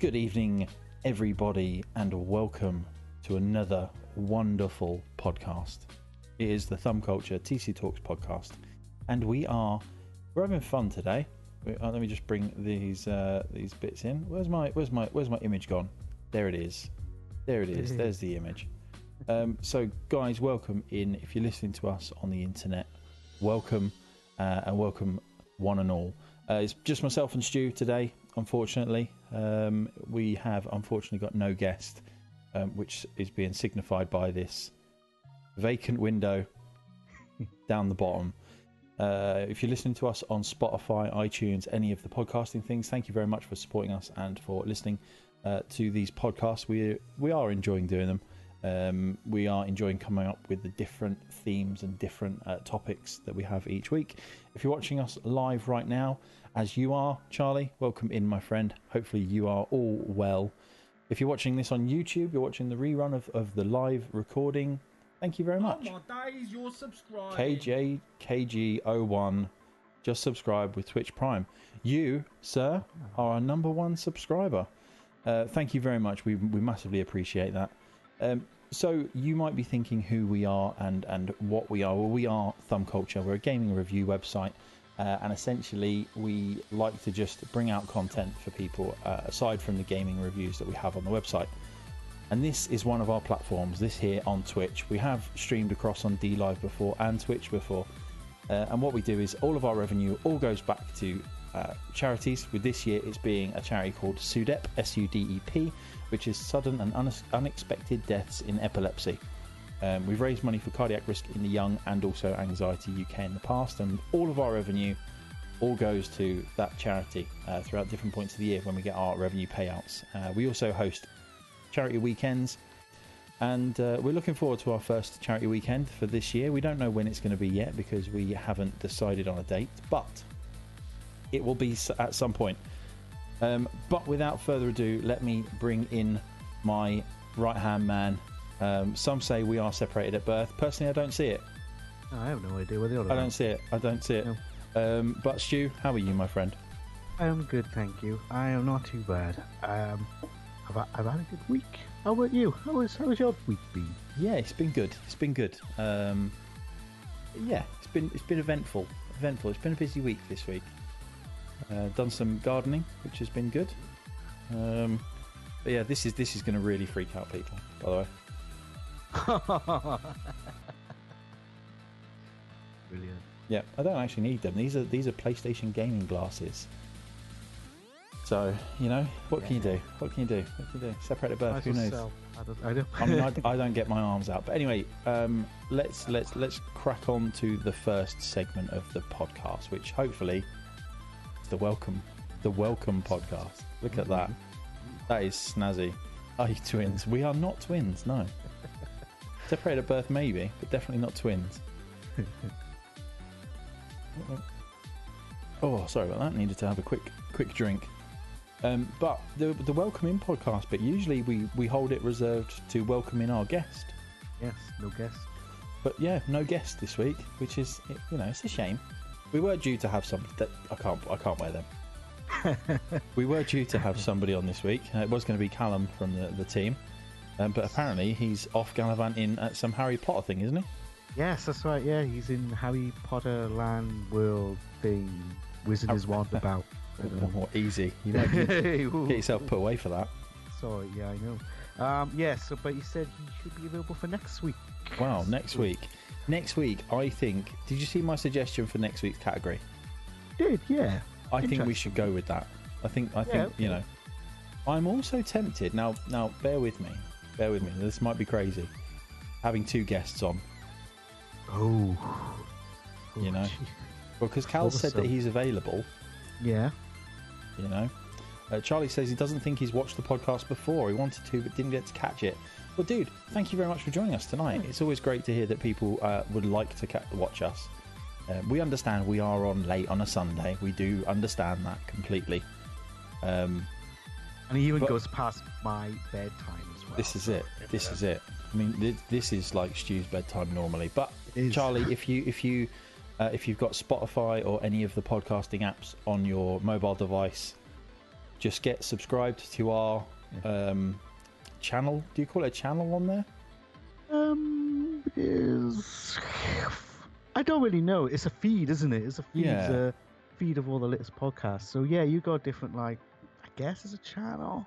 Good evening, everybody, and welcome to another wonderful podcast. It is the Thumb Culture TC Talks podcast, and we are we're having fun today. We- uh, let me just bring these uh, these bits in. Where's my where's my where's my image gone? There it is. There it is. There's the image. Um, so, guys, welcome in. If you're listening to us on the internet, welcome uh, and welcome one and all. Uh, it's just myself and Stu today, unfortunately. Um, we have unfortunately got no guest, um, which is being signified by this vacant window down the bottom. Uh, if you're listening to us on Spotify, iTunes, any of the podcasting things, thank you very much for supporting us and for listening uh, to these podcasts. We we are enjoying doing them. Um, we are enjoying coming up with the different themes and different uh, topics that we have each week. If you're watching us live right now, as you are, Charlie, welcome in, my friend. Hopefully, you are all well. If you're watching this on YouTube, you're watching the rerun of, of the live recording. Thank you very much. Oh my days, you're subscribed. KJ KG01, just subscribe with Twitch Prime. You, sir, are our number one subscriber. Uh, thank you very much. We, we massively appreciate that. Um, so you might be thinking who we are and and what we are. Well, we are Thumb Culture. We're a gaming review website, uh, and essentially we like to just bring out content for people uh, aside from the gaming reviews that we have on the website. And this is one of our platforms. This here on Twitch. We have streamed across on DLive before and Twitch before. Uh, and what we do is all of our revenue all goes back to uh, charities. With this year, it's being a charity called SUDEP, S U D E P, which is sudden and unexpected deaths in epilepsy. Um, we've raised money for cardiac risk in the young and also Anxiety UK in the past, and all of our revenue all goes to that charity uh, throughout different points of the year when we get our revenue payouts. Uh, we also host charity weekends, and uh, we're looking forward to our first charity weekend for this year. We don't know when it's going to be yet because we haven't decided on a date, but it will be at some point. Um, but without further ado, let me bring in my right hand man. Um, some say we are separated at birth. Personally, I don't see it. I have no idea where the other I don't see it. I don't see it. Um, but Stu, how are you, my friend? I am good, thank you. I am not too bad. Um, I've, I've had a good week. How about you? How was how was your week been? Yeah, it's been good. It's been good. Um, yeah, it's been it's been eventful. Eventful. It's been a busy week this week. Uh, done some gardening, which has been good. Um, but yeah, this is this is going to really freak out people. By the way, Brilliant. yeah, I don't actually need them. These are these are PlayStation gaming glasses. So you know, what can you do? What can you do? What can you do? Separate at birth. Who knows? sell. I don't. I don't. I mean, I, I don't get my arms out. But anyway, um, let's let's let's crack on to the first segment of the podcast, which hopefully is the welcome the welcome podcast. Look at that. That is snazzy. Are you twins? We are not twins. No. Separated at birth, maybe, but definitely not twins. oh, sorry about that. Needed to have a quick quick drink. Um, but the the welcome in podcast, but usually we we hold it reserved to welcome in our guest. yes. No guest. But yeah, no guest this week, which is you know it's a shame. We were due to have some that I can't I can't wear them. we were due to have somebody on this week. Uh, it was going to be Callum from the the team, um, but apparently he's off gallivanting at some Harry Potter thing, isn't he? Yes, that's right. Yeah, he's in Harry Potter land world thing, whizzing his wand about. Know. Oh, easy. You might get get yourself put away for that. Sorry, yeah, I know. Um, yes, so, but he said he should be available for next week. Wow, next week. Next week, I think. Did you see my suggestion for next week's category? Did yeah. I think we should go with that. I think I think Yeah, you know. I'm also tempted now. Now, bear with me. Bear with me. This might be crazy. Having two guests on, Oh. You Oh, know. gee. because Callum said that he's available. Yeah. You know, uh, Charlie says he doesn't think he's watched the podcast before. He wanted to, but didn't get to catch it. Well, dude, thank you very much for joining us tonight. It's always great to hear that people uh, would like to ca- watch us. Uh, we understand we are on late on a Sunday. We do understand that completely. Um, And he even But- goes past my bedtime well. This is it. This yeah. is it. I mean, thi- this is like Stu's bedtime normally. But Charlie, if you if you uh, if you've got Spotify or any of the podcasting apps on your mobile device, just get subscribed to our um, channel. Do you call it a channel on there? Um, is I don't really know. It's a feed, isn't it? It's a feed, Yeah. uh, feed of all the latest podcasts. So yeah, you got different like, I guess it's a channel.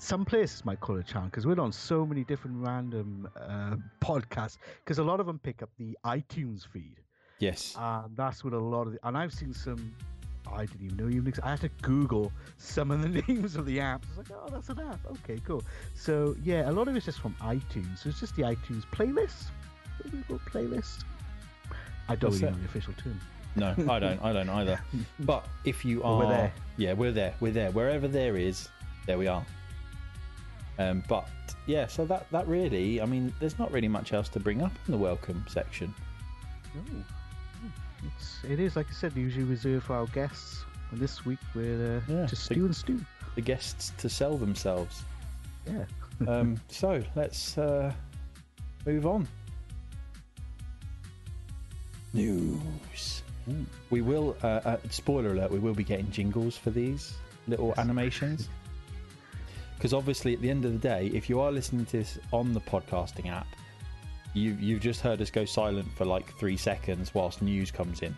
Some places might call it channel because we're on so many different random uh, podcasts. Because a lot of them pick up the iTunes feed. Yes. And that's what a lot of the, and I've seen some I didn't even know even I had to Google some of the names of the apps. I was like, oh, that's an app. Okay, cool. So yeah, a lot of it's just from iTunes. So it's just the iTunes playlist. Maybe we'll playlist. I don't That's really it. know the official term. No, I don't. I don't either. But if you are, we're there. yeah, we're there. We're there. Wherever there is, there we are. Um, but yeah, so that that really, I mean, there's not really much else to bring up in the welcome section. No. It's, it is like I said, usually reserved for our guests. And this week we're uh, Yeah, just the- Stu and Stu. The guests to sell themselves. Yeah. Um, so let's uh, move on. News. We will. Uh, uh, spoiler alert: We will be getting jingles for these little Yes. animations. Because obviously, at the end of the day, if you are listening to this on the podcasting app, you you've just heard us go silent for like three seconds whilst news comes in.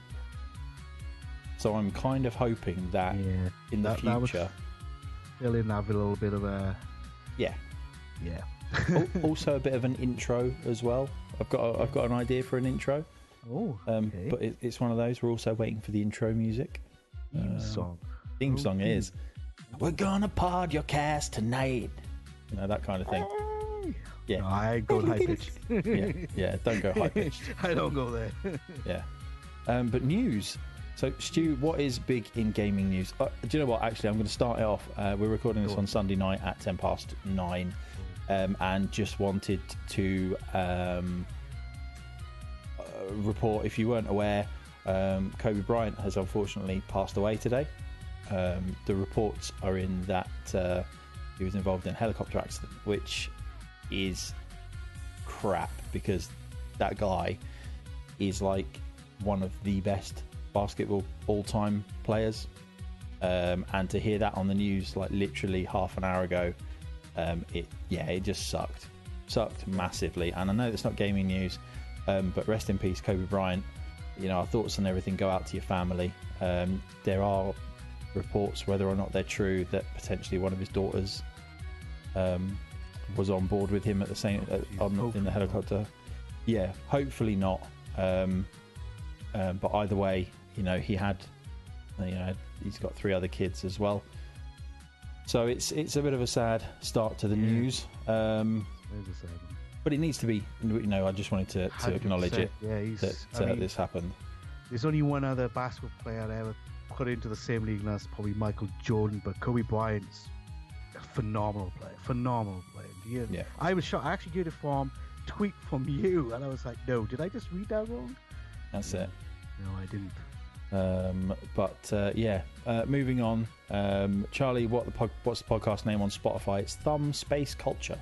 So I'm kind of hoping that Yeah. in the That- that future, Fill in have a little bit of a yeah, yeah. Also a bit of an intro as well. I've got a, I've got an idea for an intro, oh, um, okay. but it, it's one of those. We're also waiting for the intro music. Theme um, song. Theme song Okay. is "We're gonna pod your cast tonight." You know that kind of thing. Yeah. No, I go high pitched. Yeah, yeah. Don't go high pitched. I don't go there. Yeah. Um, but news. So, Stu, what is big in gaming news? Uh, do you know what? Actually, I'm going to start it off. Uh, we're recording this on on. Sunday night at 10 past 9 um, and just wanted to um, uh, report if you weren't aware, um, Kobe Bryant has unfortunately passed away today. Um, the reports are in that uh, he was involved in a helicopter accident, which is crap because that guy is like one of the best basketball all-time players. Um, and to hear that on the news, like literally half an hour ago, um, it yeah, it just sucked, sucked massively. And I know it's not gaming news, um, but rest in peace, Kobe Bryant. You know, our thoughts and everything go out to your family. Um, there are reports, whether or not they're true, that potentially one of his daughters um, was on board with him at the same uh, on, in the not. helicopter. Yeah, hopefully not. Um, um, but either way, you know, he had, you know, he's got three other kids as well. So it's it's a bit of a sad start to the Yeah. news, um, There's a second. but it needs to be. You know, I just wanted to, to acknowledge it Yeah, he's. that I uh, mean, this happened. There's only one other basketball player I ever put into the same league, as probably Michael Jordan. But Kobe Bryant's a phenomenal player, phenomenal player. Yeah. Yeah. I was shocked. I actually get a form tweet from you, and I was like, no, did I just read that wrong? That's it. No, I didn't. Um, but uh, yeah, uh, moving on. Um, Charlie, what the pod, what's the podcast name on Spotify? It's Thumb Space Culture.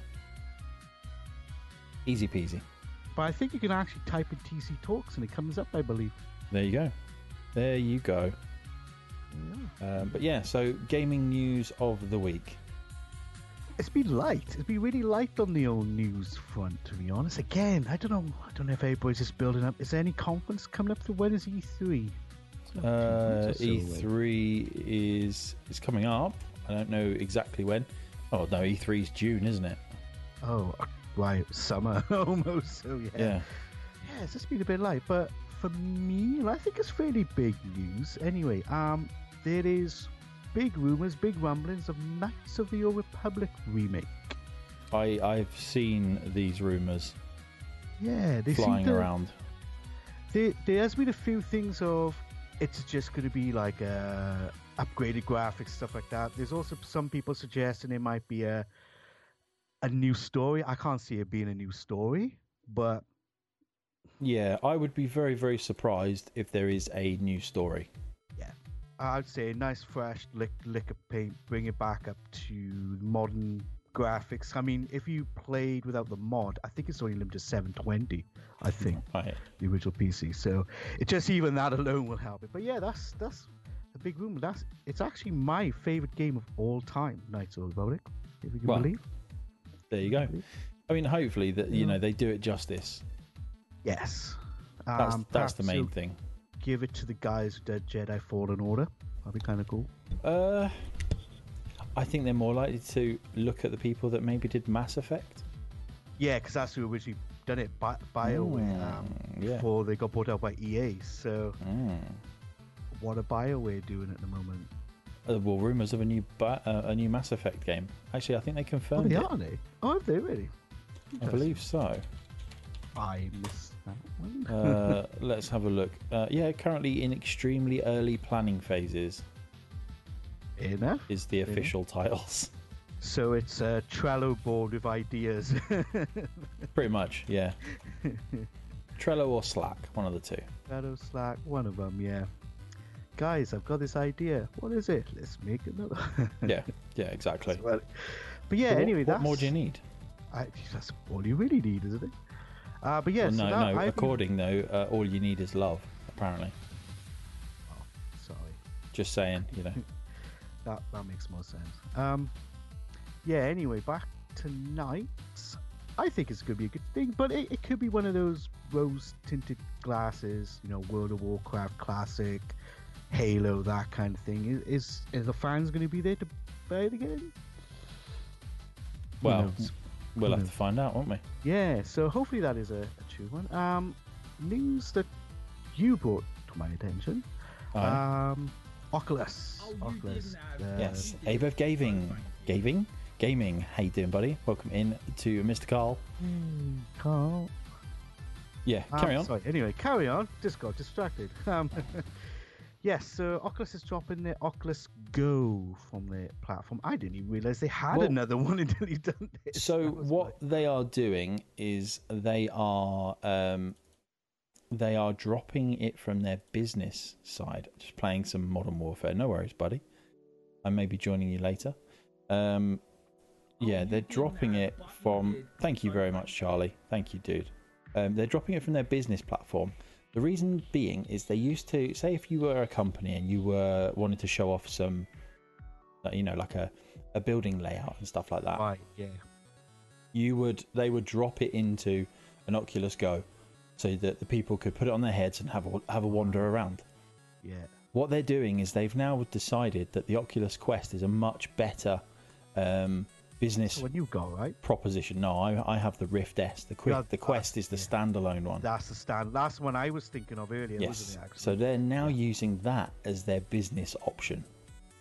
Easy peasy. But I think you can actually type in TC Talks, and it comes up, I believe. There you go. There you go. Um, but yeah, so gaming news of the week. It's been light. It's been really light on the old news front, to be honest. Again, I don't know. I don't know if everybody's just building up. Is there any conference coming up? To when is E3? It's not two Uh, months or so away. E3 is is coming up. I don't know exactly when. Oh no, E3 is June, isn't it? Oh, uh, right, summer almost. So yeah, Yeah. yeah, it's just been a bit light. But for me, I think it's fairly big news. Anyway, um, there is big rumors, big rumblings of Knights of the Old Republic remake. I I've seen these rumors Yeah, they flying to, around. There, there has been a few things of it's just going to be like uh, upgraded graphics, stuff like that. There's also some people suggesting it might be a a new story. I can't see it being a new story, but Yeah, I would be very very surprised if there is a new story. I'd say a nice fresh lick lick of paint, bring it back up to modern graphics. I mean, if you played without the mod, I think it's only limited to 720. I think Right. the original PC. So it just even that alone will help it. But yeah, that's that's a big room. That's it's actually my favorite game of all time. Knights of the Republic. If you can Well, believe. There you go. I mean, hopefully that you know they do it justice. Yes. That's Um, that's the main you'll thing. Give it to the guys who did Jedi Fallen Order. That'd be kind of cool. Uh, I think they're more likely to look at the people that maybe did Mass Effect. Yeah, because that's who originally done it. Bi- Bioware. Um, Mm, yeah. Before they got bought out by EA. So Mm. what are Bioware doing at the moment? Uh, well, rumors of a new ba- uh, a new Mass Effect game. Actually, I think they confirmed. Oh, they it. are they? Oh, have they really? I believe so. I missed that one. Uh, let's have a look. Uh, yeah, currently in extremely early planning phases Enough. is the official titles. So it's a Trello board with ideas. Pretty much, yeah. Trello or Slack, one of the two. Trello, Slack, one of them, yeah. Guys, I've got this idea. What is it? Let's make another. Yeah, yeah, exactly. Well, but yeah, So what- anyway, what that's more do you need? I, that's all you really need, isn't it? Uh, but yeah, Well, so no, that, no. Been- According though, uh, all you need is love. Apparently, Oh, sorry. just saying. You know. That that makes more sense. Um, yeah. Anyway, back tonight. I think it's going to be a good thing, but it, it could be one of those rose-tinted glasses, you know, World of Warcraft classic, Halo, that kind of thing. Is is, is the fans going to be there to buy it again? Well? We'll have to find out, won't we? Yeah. So hopefully that is a, a true one. Um, news that you brought to my attention. Aye. Um, Oculus. Oh, Oculus. didn't have- uh, yes, Abev Gaming, Gaming, Gaming. How you doing, buddy? Welcome in to Mr. Carl. Hmm, Carl. Yeah, Um, carry on. Sorry. Anyway, carry on. Just got distracted. Um, yes. So Oculus is dropping the Oculus Go from their platform. I didn't even realize they had Well- another one until you done this. So That was what they are doing is they are um, they are dropping it from their business side. Just playing some Modern Warfare. No worries, buddy. I may be joining you later. Um, yeah, they're dropping it from. Thank you very much, Charlie. Thank you, dude. Um, they're dropping it from their business platform. The reason being is they used to say if you were a company and you were wanted to show off some, uh, you know, like a, a building layout and stuff like that Right. Yeah. you would they would drop it into an Oculus Go, so that the people could put it on their heads and have a, have a wander around. Yeah. What they're doing is they've now decided that the Oculus Quest is a much better um, business you right? proposition. No, I, I have the Rift S. The, Qu- the Quest is the yeah. standalone one. That's the stand. That's the one I was thinking of earlier. yes. Wasn't it, actually? So they're now using that as their business option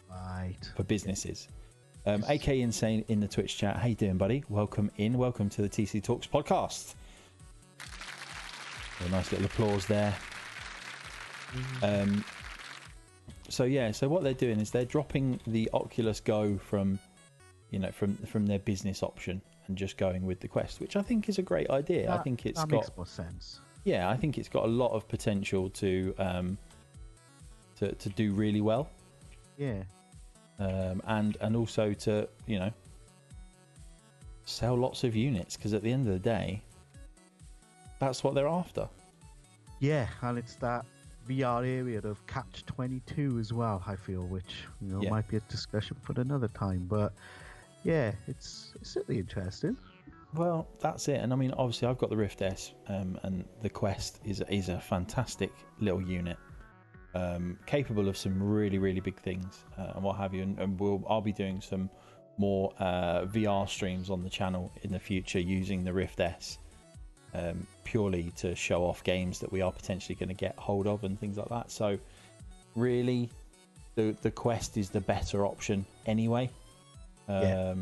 Right. for businesses. Um, AK Insane in the Twitch chat. How you doing, buddy? Welcome in. Welcome to the TC Talks podcast. A nice little applause there. Um, so yeah, so what they're doing is they're dropping the Oculus Go from, you know, from from their business option and just going with the Quest, which I think is a great idea. I think it's that got makes more sense. yeah, I think it's got a lot of potential to um, to to do really well Yeah. um, and and also to you know sell lots of units because at the end of the day that's what they're after Yeah, and it's that VR area of Catch 22 as well, I feel, which, you know, Yeah. might be a discussion for another time. But yeah, it's, it's certainly interesting. well that's it and i mean obviously i've got the rift s um, and the quest is is a fantastic little unit um, capable of some really really big things uh, and what have you and, and we'll i'll be doing some more uh, vr streams on the channel in the future using the rift s um, purely to show off games that we are potentially going to get hold of and things like that. So, really, the the Quest is the better option anyway. Um, Yeah.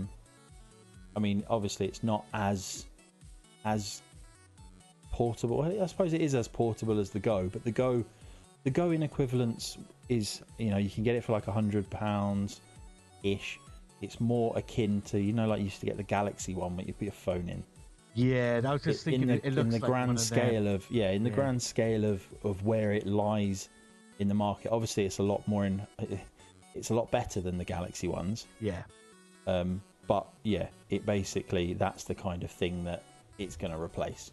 I mean, obviously, it's not as as portable. I suppose it is as portable as the Go, but the Go, the Go in equivalence is you know you can get it for like a hundred pounds ish. It's more akin to you know like you used to get the Galaxy one where you put your phone in Yeah, I was just in thinking the, it, it looks in the like grand of scale of yeah in the Yeah. grand scale of of where it lies in the market obviously it's a lot more in it's a lot better than the galaxy ones Yeah, um but yeah it basically that's the kind of thing that it's going to replace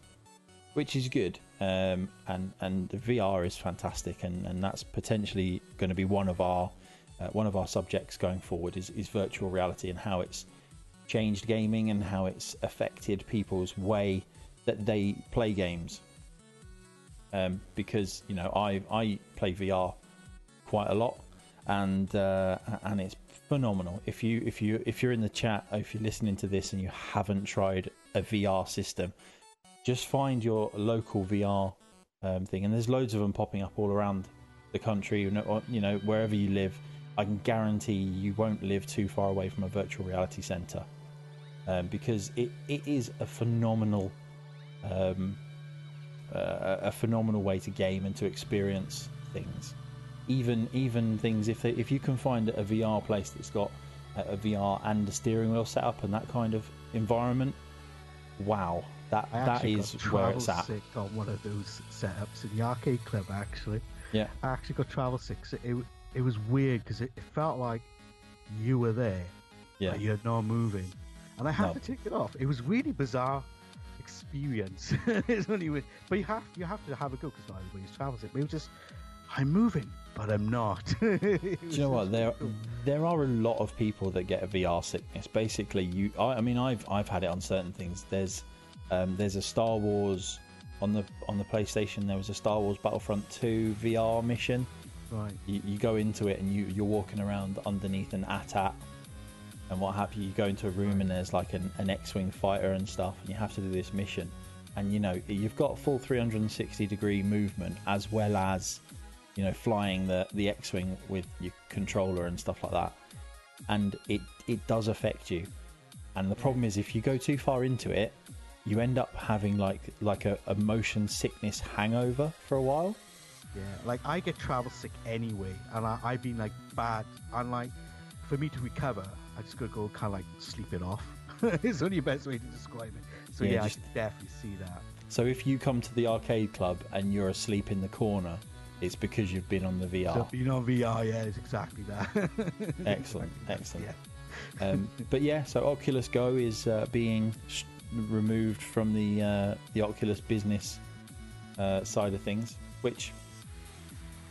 which is good. Um, and and the VR is fantastic, and, and that's potentially going to be one of our uh, one of our subjects going forward is, is virtual reality and how it's changed gaming and how it's affected people's way that they play games. Um, because you know I I play VR quite a lot, and uh, and it's phenomenal. If you if you if you're in the chat, if you're listening to this and you haven't tried a VR system, just find your local VR um, thing, and there's loads of them popping up all around the country. You know, you know wherever you live, I can guarantee you won't live too far away from a virtual reality center um, because it, it is a phenomenal um, uh, a phenomenal way to game and to experience things. Even even things if they, if you can find a VR place that's got a, VR and a steering wheel set up and that kind of environment, wow, that that is where it's at. Sick on one of those setups in the arcade club actually. Yeah, I actually got travel sick. It it was weird because it, it, felt like you were there, yeah, but you're not moving, and I had no. to take it off. It was really bizarre experience. it's only weird, but you have you have to have a go because not everybody's travel sick. But it was just I'm moving, but I'm not. Do you know what? There there are a lot of people that get a VR sickness. Basically, you. I, I mean, I've I've had it on certain things. There's um, there's a Star Wars on the on the PlayStation. There was a Star Wars Battlefront 2 VR mission Right. You, you go into it and you, you're walking around underneath an AT-AT and what have you. You go into a room and there's like an, an X-wing fighter and stuff, and you have to do this mission. And you know you've got full 360 degree movement as well as you know flying the the X-wing with your controller and stuff like that. And it it does affect you. And the problem is if you go too far into it, you end up having like like a, a motion sickness hangover for a while yeah, like I get travel sick anyway, and I, I've been like bad. And like, for me to recover, I just gotta go kind of like sleep it off. it's only the best way to describe it. So yeah, yeah just... I can definitely see that. So if you come to the arcade club and you're asleep in the corner, it's because you've been on the VR. So been on VR, yeah, it's exactly that. excellent, excellent. Yeah. um, but yeah, so Oculus Go is uh, being sh- removed from the uh, the Oculus business uh, side of things, which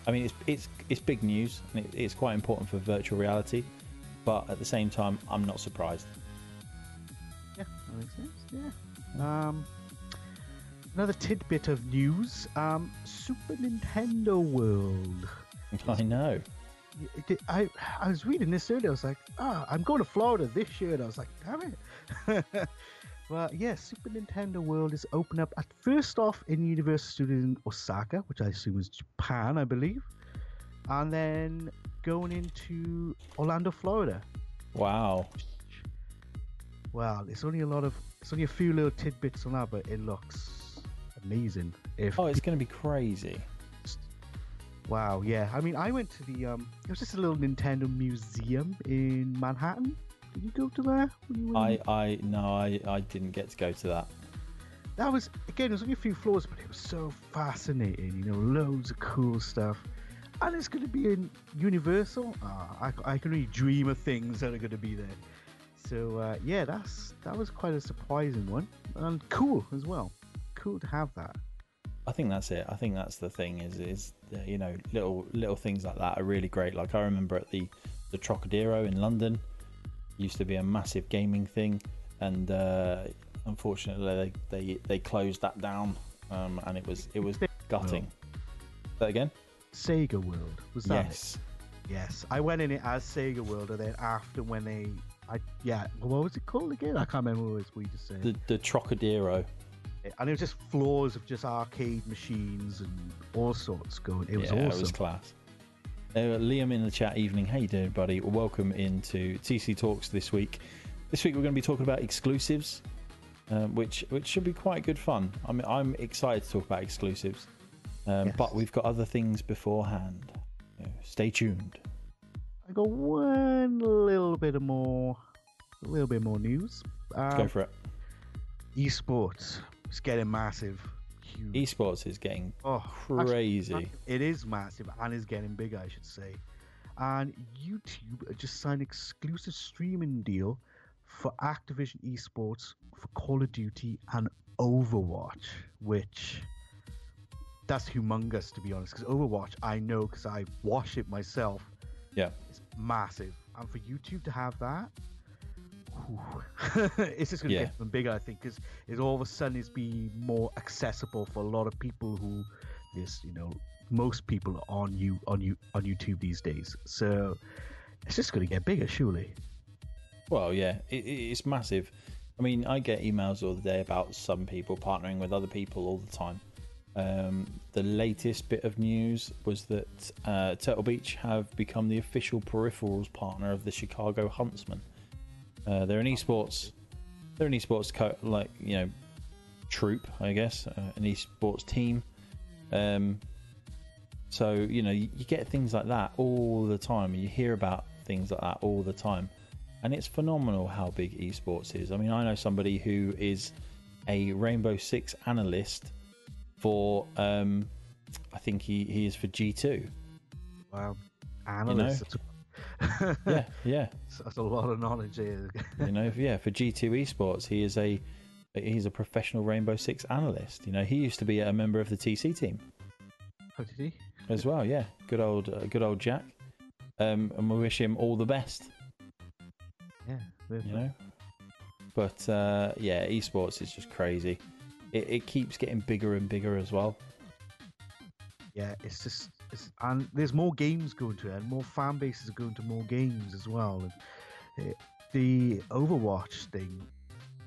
I mean, it's it's it's big news and it, it's quite important for virtual reality, but at the same time, I'm not surprised. Yeah, that makes sense. Yeah. Um, another tidbit of news: um, Super Nintendo World. I know. I I was reading this earlier. I was like, ah, I'm going to Florida this year, and I was like, damn it. But yeah, Super Nintendo World is open up at first off in Universal Studios in Osaka, which I assume is Japan, I believe, and then going into Orlando, Florida. Wow. Wow, it's only a lot of it's only a few little tidbits on that, but it looks amazing. If oh, it's going to be crazy. Wow, yeah. I mean, I went to the um, it was just a little Nintendo museum in Manhattan, did you go to that? I, I no, I, I didn't get to go to that. That was again, it was only a few floors, but it was so fascinating. You know, loads of cool stuff, and it's going to be in Universal. Oh, I, I can only dream of things that are going to be there. So uh, yeah, that's that was quite a surprising one, and cool as well. Cool to have that. I think that's it. I think that's the thing is is you know little little things like that are really great. Like I remember at the the Trocadero in London, used to be a massive gaming thing, and uh, unfortunately they, they they closed that down, um, and it was it was gutting. That again? Sega World was that? Yes. It? Yes, I went in it as Sega World, and then after when they, I yeah, what was it called again? I can't remember what we just said. The the Trocadero. And it was just floors of just arcade machines and all sorts going. It was yeah, awesome. It was class. Uh, Liam in the chat evening. How you doing, buddy? Welcome into TC Talks this week. This week we're going to be talking about exclusives, um, which which should be quite good fun. I mean, I'm excited to talk about exclusives, um, yes. but we've got other things beforehand. stay tuned. I got one little bit of more, a little bit more news. Um, Go for it. Esports, it's getting massive huge. Esports is getting oh, crazy. Actually, it is massive and is getting bigger, I should say. And YouTube just signed exclusive streaming deal for Activision Esports for Call of Duty and Overwatch, which that's humongous to be honest. Because Overwatch, I know because I watch it myself. Yeah. It's massive, and for YouTube to have that, it's just gonna Yeah. get even bigger. I think because it all of a sudden is be more accessible for a lot of people who, this you know, most people are on you on you on YouTube these days. So it's just gonna get bigger, surely. Well, yeah, it, it- it's massive. I mean, I get emails all the day about some people partnering with other people all the time. Um, the latest bit of news was that uh, Turtle Beach have become the official peripherals partner of the Chicago Huntsmen. Uh, they're an esports, they're an esports co- like you know, troop, I guess, uh, an esports team. Um, so you know, you, you get things like that all the time. and You hear about things like that all the time and it's phenomenal how big esports is. I mean, I know somebody who is a Rainbow Six analyst for, um, I think he, he is for G2. Wow, analyst. that's- Yeah, yeah, that's a lot of knowledge here. you know, yeah, for G2 Esports, he is a he's a professional Rainbow Six analyst. You know, he used to be a member of the TC team How did he? as well. Yeah, good old uh, good old Jack. Um, and we wish him all the best. Yeah, you know. But uh, yeah, esports is just crazy. It, it keeps getting bigger and bigger as well. yeah, it's just and there's more games going to it, and more fan bases are going to more games as well. And it, the Overwatch thing,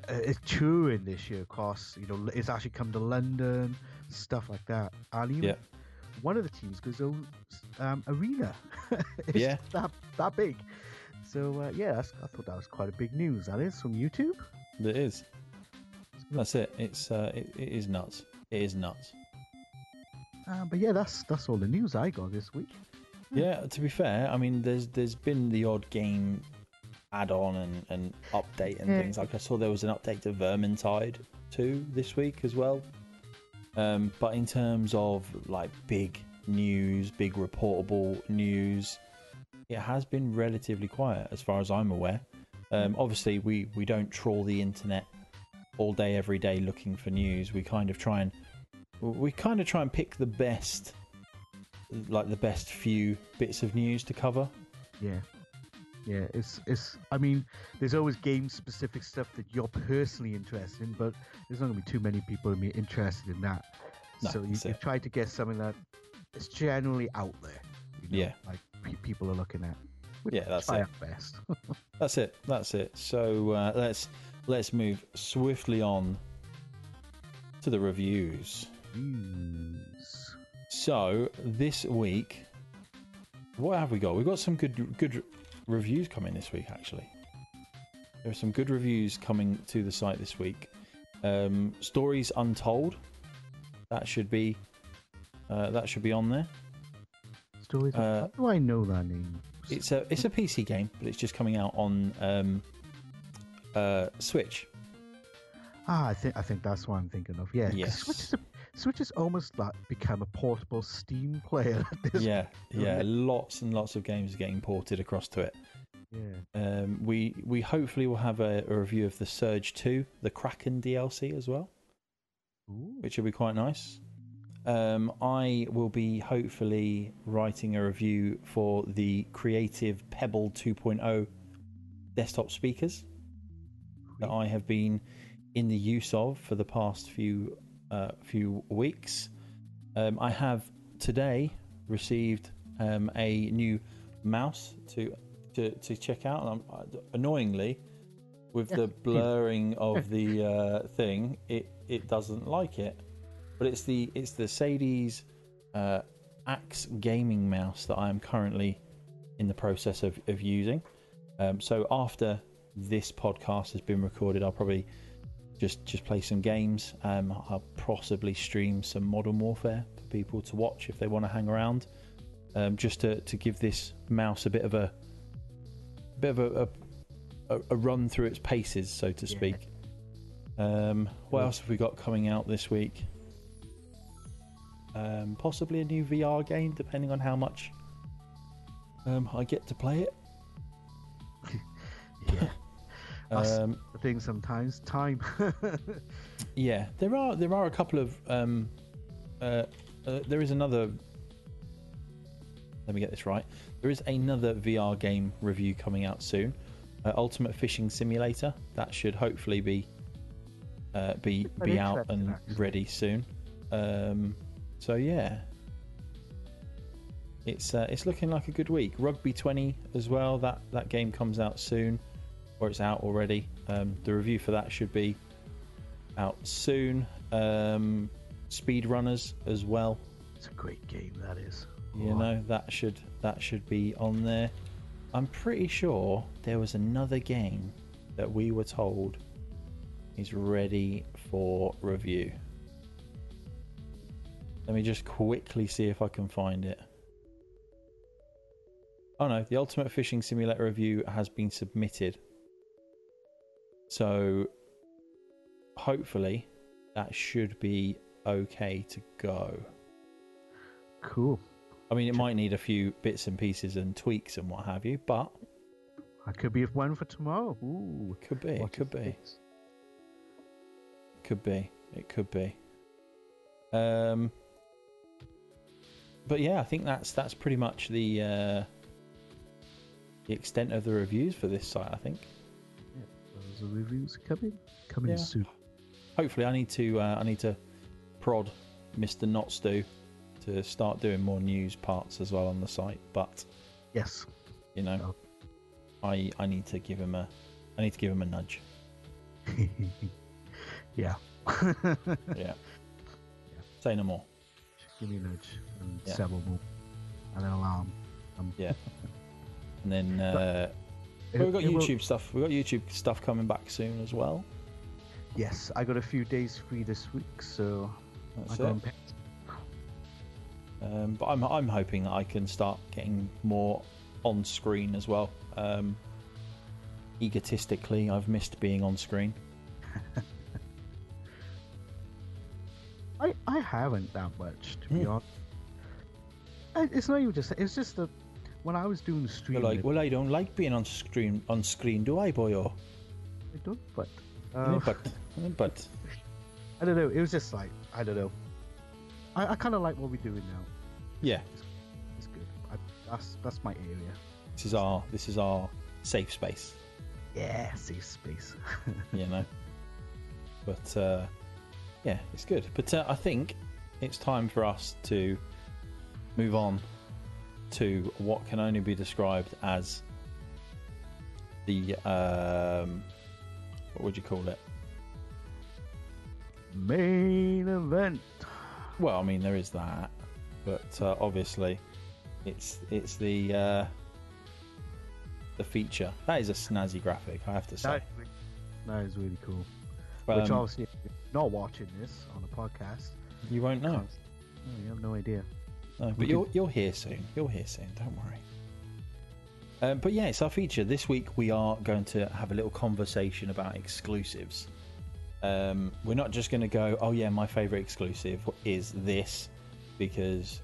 uh, it's touring this year across. You know, it's actually come to London, stuff like that. And even Yeah. one of the teams goes to um, Arena. it's Yeah. that that big. So uh, yeah, that's, I thought that was quite a big news. That is from YouTube. It is. That's it. It's uh, it, it is nuts. It is nuts. Uh, but yeah, that's that's all the news I got this week. Yeah. To be fair, I mean, there's there's been the odd game add-on and, and update and Yeah. things. Like I saw there was an update to Vermintide 2 this week as well. Um, but in terms of like big news, big reportable news, it has been relatively quiet as far as I'm aware. Um, obviously, we, we don't trawl the internet all day, every day looking for news. We kind of try and we kind of try and pick the best, like the best few bits of news to cover. Yeah. Yeah, it's it's. I mean, there's always game-specific stuff that you're personally interested in, but there's not gonna be too many people be interested in that. No, so you, you try to get something that is generally out there. You know, Yeah. like pe- people are looking at. Yeah, that's it. best. That's it. That's it. So uh, let's let's move swiftly on to the reviews. News. So this week, what have we got? We've got some good good reviews coming this week. Actually, there are some good reviews coming to the site this week. Um, Stories Untold. That should be uh, that should be on there. Stories. of- Uh, How do I know that name? It's a it's a PC game, but it's just coming out on um, uh, Switch. Ah, I think I think that's what I'm thinking of. Yeah, Yes. Switch is, a, Switch has almost like become a portable Steam player. Yeah, yeah. Yeah. Lots and lots of games are getting ported across to it. Yeah. Um, we we hopefully will have a, a review of the Surge 2, the Kraken DLC as well, Ooh. which will be quite nice. Um, I will be hopefully writing a review for the Creative Pebble 2.0 desktop speakers that I have been in the use of for the past few uh, few weeks. Um, I have today received um, a new mouse to to, to check out. And I'm, annoyingly, with the blurring of the uh, thing, it it doesn't like it. But it's the it's the Sades uh, Axe gaming mouse that I am currently in the process of, of using. Um, so after this podcast has been recorded, I'll probably just just play some games. Um, I'll possibly stream some Modern Warfare for people to watch if they want to hang around. Um, just to, to give this mouse a bit of a bit of a, a, a run through its paces, so to Yeah. speak. Um, what else have we got coming out this week? Um, possibly a new VR game, depending on how much um, I get to play it. Yeah. That's Um, the thing sometimes. Time. yeah, there are there are a couple of um, uh, uh, there is another. Let me get this right. There is another VR game review coming out soon. Uh, Ultimate Fishing Simulator. That should hopefully be uh, be Very be out and actually. ready soon. Um, so yeah, it's uh, it's looking like a good week. Rugby 20 as well. That that game comes out soon, or it's out already. Um, the review for that should be out soon. Um, Speedrunners as well. it's a great game. That is. You Oh, know that should that should be on there. I'm pretty sure there was another game that we were told is ready for review. Let me just quickly see if I can find it. Oh no, the Ultimate Fishing Simulator review has been submitted. So hopefully that should be okay to go. Cool. I mean, it might need a few bits and pieces and tweaks and what have you, but I could be one for tomorrow. Ooh. could be, it watch could be, space. could be, it could be. Um, but yeah, I think that's that's pretty much the uh, the extent of the reviews for this site. I think. Yeah, those reviews coming. Coming Yeah. soon. Hopefully, I need to uh, I need to prod Mister Notstew to start doing more news parts as well on the site. But Yes. you know, I I need to give him a I need to give him a nudge. yeah. Yeah. Say no more. Give me a nudge and Yeah. several more. And an alarm. Um, Yeah. And then uh, it- well, we've got it will- YouTube stuff. We've got YouTube stuff coming back soon as well. yes, I got a few days free this week, so That's I it. got 'em picked. Um, but I'm I'm hoping that I can start getting more on screen as well. Um, egotistically, I've missed being on screen. I, I haven't that much, to be Hmm. honest. It's not even just it's just that when I was doing the You're stream, like, well, I don't like being on screen on screen, do I, boyo? I don't, but uh, but but I don't know. It was just like I don't know. I, I kind of like what we're doing now. yeah, It's good. I, that's that's my area. this is our this is our safe space. Yeah, safe space. you know. But uh, yeah, it's good. But uh, I think it's time for us to move on to what can only be described as the um, what would you call it? Main event. Well, I mean there is that, but uh, obviously it's it's the uh, the feature. That is a snazzy graphic, I have to say. That, that is really cool. Which Um, obviously, if you're not watching this on a podcast, you won't know. no, you have no idea. No, but you'll you'll hear soon. You'll hear soon. Don't worry. Um, but yeah, it's our feature this week. We are going to have a little conversation about exclusives. Um, we're not just going to go, "Oh yeah, my favorite exclusive is this," because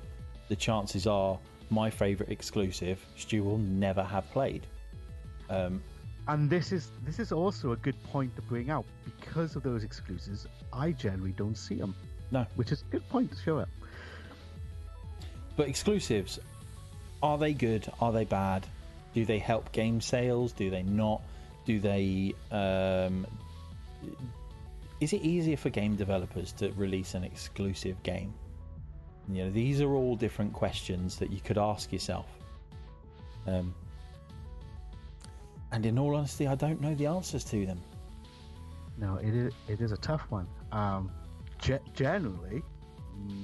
the chances are my favorite exclusive Stu will never have played. Um, And this is this is also a good point to bring out because of those exclusives. I generally don't see them. No. which is a good point to show up. But exclusives, are they good? Are they bad? Do they help game sales? Do they not? Do they? Um, is it easier for game developers to release an exclusive game? You know, these are all different questions that you could ask yourself. Um, and in all honesty, I don't know the answers to them. No, it is it is a tough one. Um, ge- generally,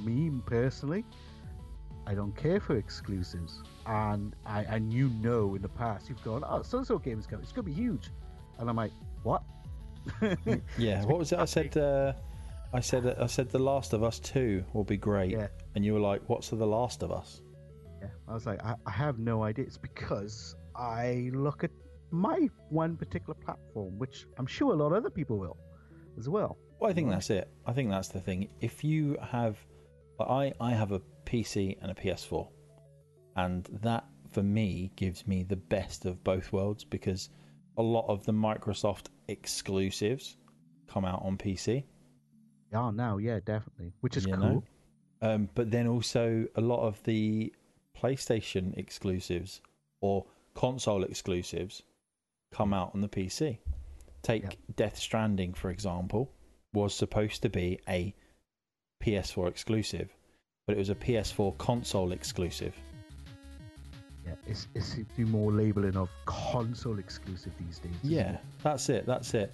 me personally, I don't care for exclusives, and I and you know in the past you've gone, oh, so and so game is coming, it's gonna be huge, and I'm like, what? Yeah, what was it? I said. Uh, I said. I said, The Last of Us Two will be great, Yeah. and you were like, "What's The Last of Us?" Yeah, I was like, I, I have no idea. It's because I look at my one particular platform, which I'm sure a lot of other people will as well. Well, I think that's it. I think that's the thing. If you have, I I have a PC and a PS4, and that for me gives me the best of both worlds because a lot of the Microsoft exclusives come out on PC. Yeah, now, yeah, definitely, which is You cool. Um, but then also a lot of the PlayStation exclusives or console exclusives come out on the PC. Take Yeah. Death Stranding, for example, was supposed to be a PS4 exclusive, but it was a PS4 console exclusive. Yeah, it's it's the more labeling of console exclusive these days. Yeah, it? that's it. That's it.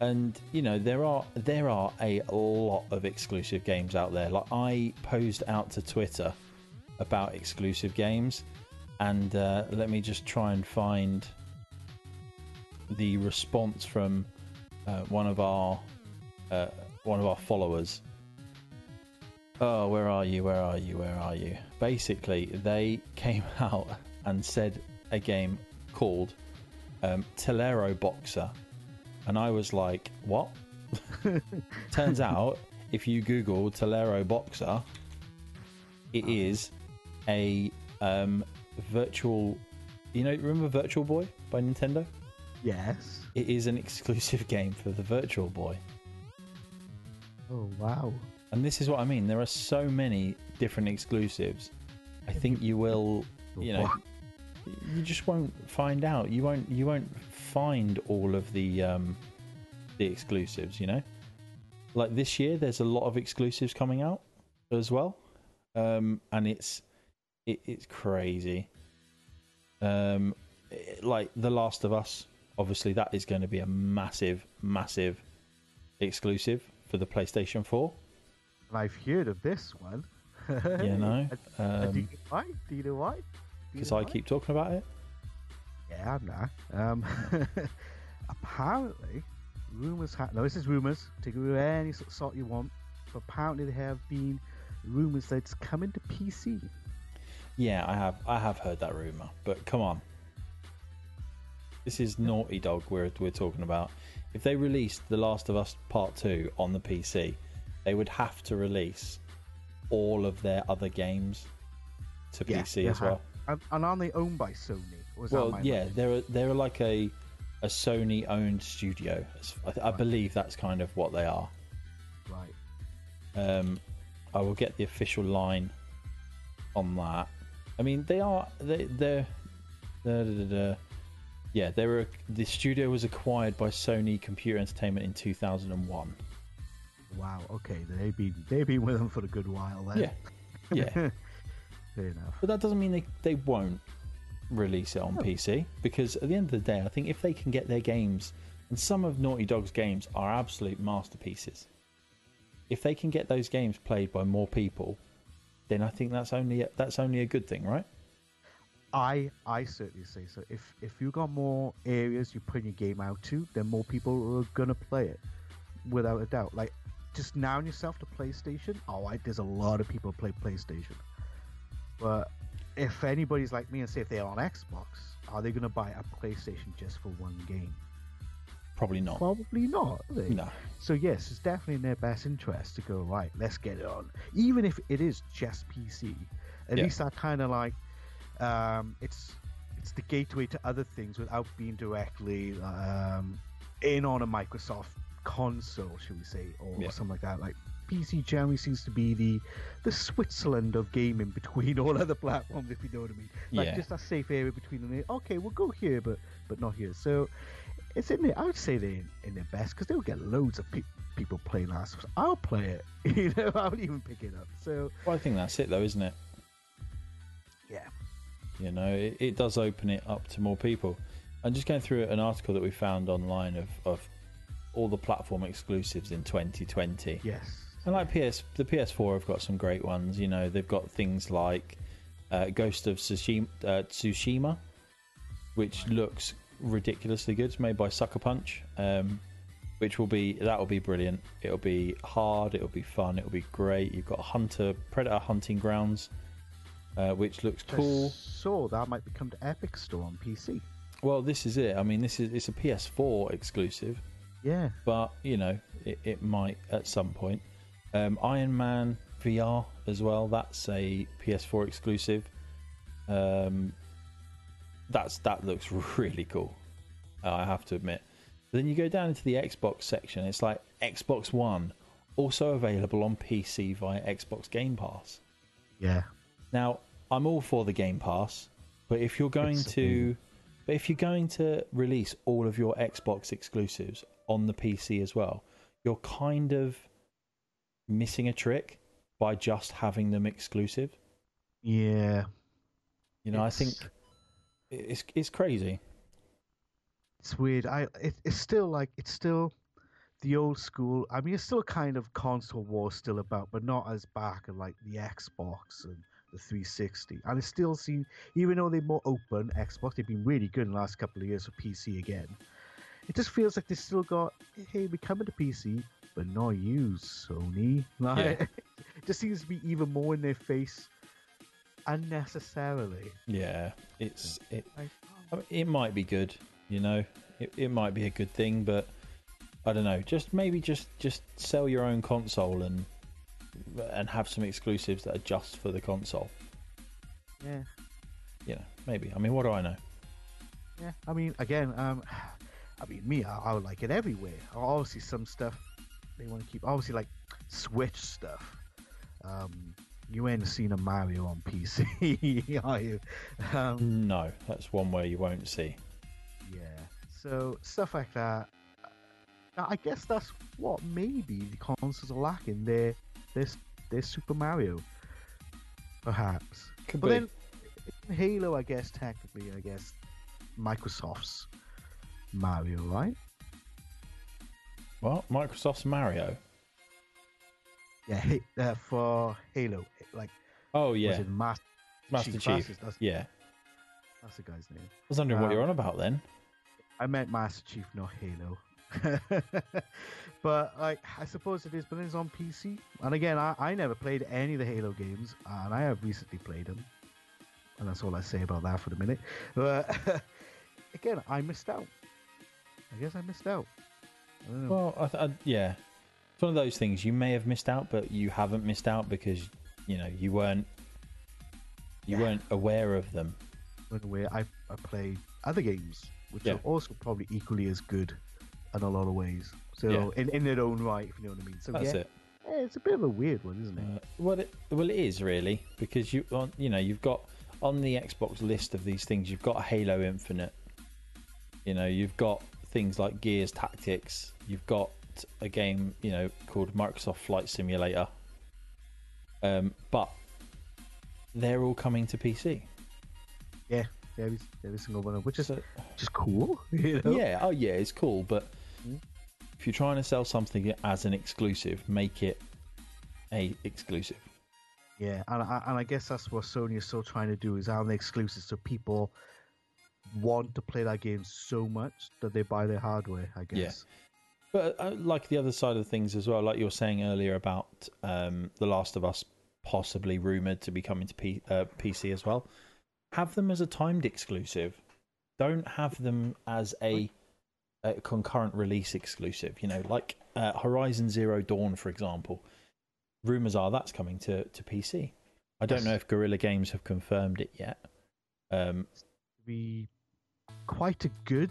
And you know there are there are a lot of exclusive games out there. Like I posed out to Twitter about exclusive games, and uh, let me just try and find the response from uh, one of our uh, one of our followers. Oh, where are you? Where are you? Where are you? Basically, they came out and said a game called um, Teleroboxer, and I was like, "What?" Turns out, if you Google Teleroboxer, it is a um, virtual. You know, remember Virtual Boy by Nintendo? Yes. It is an exclusive game for the Virtual Boy. Oh wow. And this is what I mean. There are so many different exclusives. I think you will, you know, you just won't find out. You won't. You won't find all of the um, the exclusives. You know, like this year, there's a lot of exclusives coming out as well, um, and it's it, it's crazy. Um, like The Last of Us, obviously, that is going to be a massive, massive exclusive for the PlayStation Four. And I've heard of this one. You know, And do you um, know why? Do you know why? Because I keep talking about it. Yeah, I'm not. Um, apparently, rumors. Ha- no, this is rumors. Take it with any sort of salt you want. But apparently, there have been rumors that it's coming to PC. Yeah, I have I have heard that rumor, but come on. This is Naughty Dog we're we're talking about. If they released The Last of Us Part 2 on the PC, they would have to release all of their other games to Yeah, PC as well. And, and aren't they owned by Sony? Or is that Well, yeah, they're they're like a a Sony owned studio. I, I believe that's kind of what they are. Right. Um, I will get the official line on that. I mean, they are they they're, da, da, da, da. yeah they were the studio was acquired by Sony Computer Entertainment in 2001. Wow. Okay. They've been they've been with them for a good while. Then. Yeah, yeah, Fair enough. but that doesn't mean they they won't release it on No. PC because at the end of the day, I think if they can get their games and some of Naughty Dog's games are absolute masterpieces. If they can get those games played by more people, then I think that's only that's only a good thing, right? I I certainly say so. If if you got more areas you put your game out to, then more people are gonna play it, without a doubt. Like just now yourself to PlayStation. Oh, I, there's a lot of people play PlayStation. But if anybody's like me and say if they're on Xbox, are they gonna buy a PlayStation just for one game? Probably not. Probably not. No. So yes, it's definitely in their best interest to go right. Let's get it on, even if it is just PC. At Yeah. least that kind of like um, it's it's the gateway to other things without being directly um, in on a Microsoft console, should we say, or Yeah. something like that. Like PC generally seems to be the the Switzerland of gaming between all other platforms, if you know what I mean. Like Yeah. just a safe area between them. Okay, we'll go here, but but not here. So it's in there. I would say they're in, in their best because they'll get loads of pe- people playing Last of Us. I'll play it. You know, I'll even pick it up. So Well, I think that's it, though, isn't it? yeah, You know, it, it does open it up to more people. I'm just going through an article that we found online of, of all the platform exclusives in 2020. yes, And like PS, the PS4 have got some great ones. You know, they've got things like uh, Ghost of Tsushima, uh, Tsushima, which looks ridiculously good. It's made by Sucker Punch, um, which will be that will be brilliant. It'll be hard. It'll be fun. It'll be great. You've got Hunter Predator Hunting Grounds, uh, which looks cool. So that might become the Epic Store on PC. Well, this is it. I mean, this is it's a PS4 exclusive, Yeah, but you know, it, it might at some point. Um, Iron Man VR as well. That's a PS4 exclusive. Um, that's that looks really cool. I have to admit. But then you go down into the Xbox section, it's like Xbox One, also available on PC via Xbox Game Pass. Yeah. Now, I'm all for the Game Pass, but if you're going It's to but if you're going to release all of your Xbox exclusives on the PC as well, you're kind of missing a trick by just having them exclusive. Yeah. You know, I think it's it's crazy. It's weird. I it, it's still like it's still the old school. I mean, it's still kind of console war still about, but not as back like the Xbox and the 360. And it still seems, even though they're more open, Xbox they've been really good in the last couple of years for PC again. It just feels like they still got, hey, we're coming to PC, but not you, Sony. Like, Yeah. it just seems to be even more in their face unnecessarily. Yeah, it's it. Like, I mean, it might be good, you know. It it might be a good thing, but I don't know. Just maybe just just sell your own console and and have some exclusives that are just for the console. yeah. You know, maybe. I mean, what do I know? Yeah, I mean, again, um, I mean, me, I, I would like it everywhere. Obviously, some stuff they want to keep. Obviously, like Switch stuff. Um, you ain't seen a Mario on PC, are you? Um, No, that's one where you won't see. yeah. So stuff like that. I guess that's what maybe the consoles are lacking. Their this their Super Mario, perhaps. Could But be. then Halo, I guess technically, I guess Microsoft's Mario, right? Well, Microsoft's Mario. Yeah, Ha- uh, for Halo, like Oh yeah, it Mas- Master Chief? Chief. That's, that's, Yeah, that's the guy's name. I was wondering what Um, you're on about then. I meant Master Chief, not Halo. but like, I suppose it is, but it's on PC. And again, I, I never played any of the Halo games, and I have recently played them. And that's all I say about that for the minute. But again, I missed out. I guess I missed out. I don't know. Well, I th- I, yeah, it's one of those things. You may have missed out, but you haven't missed out because you know you weren't you Yeah. weren't aware of them. went away. I I played other games, which Yeah. are also probably equally as good in a lot of ways. So Yeah. in, in their own right, if you know what I mean. So That's yeah, it. it's a bit of a weird one, isn't it? Uh, well, it well it is really because you on you know you've got on the Xbox list of these things you've got Halo Infinite. You know you've got things like Gears Tactics. You've got a game you know called Microsoft Flight Simulator. Um, but they're all coming to PC. yeah, every, every single one, of which is So, just cool. You know? yeah, oh yeah, it's cool, but Mm. if you're trying to sell something as an exclusive, make it a exclusive. Yeah, and I, and I guess that's what Sony is still trying to do is have the exclusives so people want to play that game so much that they buy their hardware. I Yeah. guess. But uh, like the other side of things as well, like you were saying earlier about um, The Last of Us possibly rumored to be coming to P- uh, PC as well, have them as a timed exclusive. Don't have them as a, a concurrent release exclusive. You know, like uh, Horizon Zero Dawn, for example. Rumors are that's coming to, to PC. I don't know if Guerrilla Games have confirmed it yet. Um, Be quite a good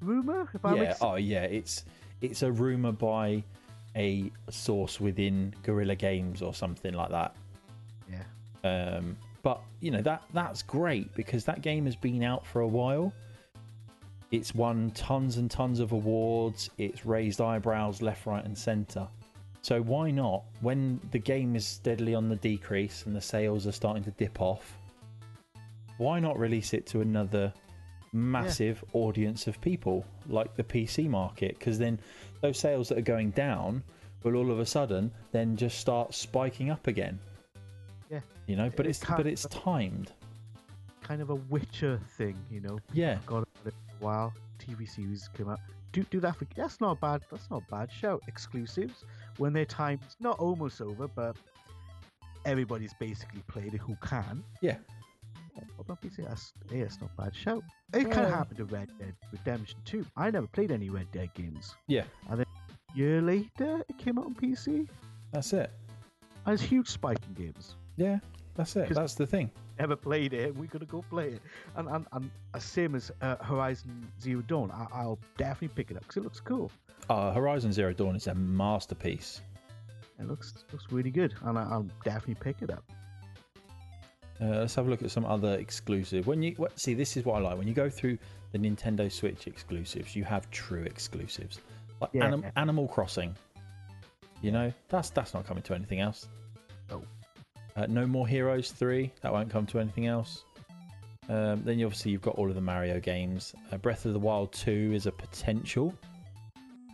rumor. If I yeah. Oh, yeah. It's it's a rumor by a source within Guerrilla Games or something like that. Yeah. Um, but you know that that's great because that game has been out for a while. It's won tons and tons of awards. It's raised eyebrows left, right, and centre. So why not, when the game is steadily on the decrease and the sales are starting to dip off, why not release it to another massive audience of people like the PC market? Because then those sales that are going down will all of a sudden then just start spiking up again. Yeah. You know, but It it's but it's timed. kind of a Witcher thing, you know. Yeah. Got it a while. TV series came out. Do do that for that's not bad. That's not bad. Show exclusives when their time's not almost over, but everybody's basically played it who can. Yeah. Yeah, what about PC? That's yeah, it's not bad. Show it kind Well- of happened to Red Dead Redemption 2. I never played any Red Dead games. Yeah. and Year later, it came out on PC. That's it. And it's huge spike in games. Yeah. That's it. That's the thing. Ever played it. We're gonna go play it. And and, and same as uh, Horizon Zero Dawn, I, I'll definitely pick it up because it looks cool. Uh, Horizon Zero Dawn is a masterpiece. It looks looks really good, and I, I'll definitely pick it up. Uh, let's have a look at some other exclusive. When you what, see, this is what I like. When you go through the Nintendo Switch exclusives, you have true exclusives, like Yeah. Anim- Animal Crossing. You know, that's that's not coming to anything else. No. Uh, no more Heroes three. That won't come to anything else. Um, then you obviously you've got all of the Mario games. Uh, Breath of the Wild two is a potential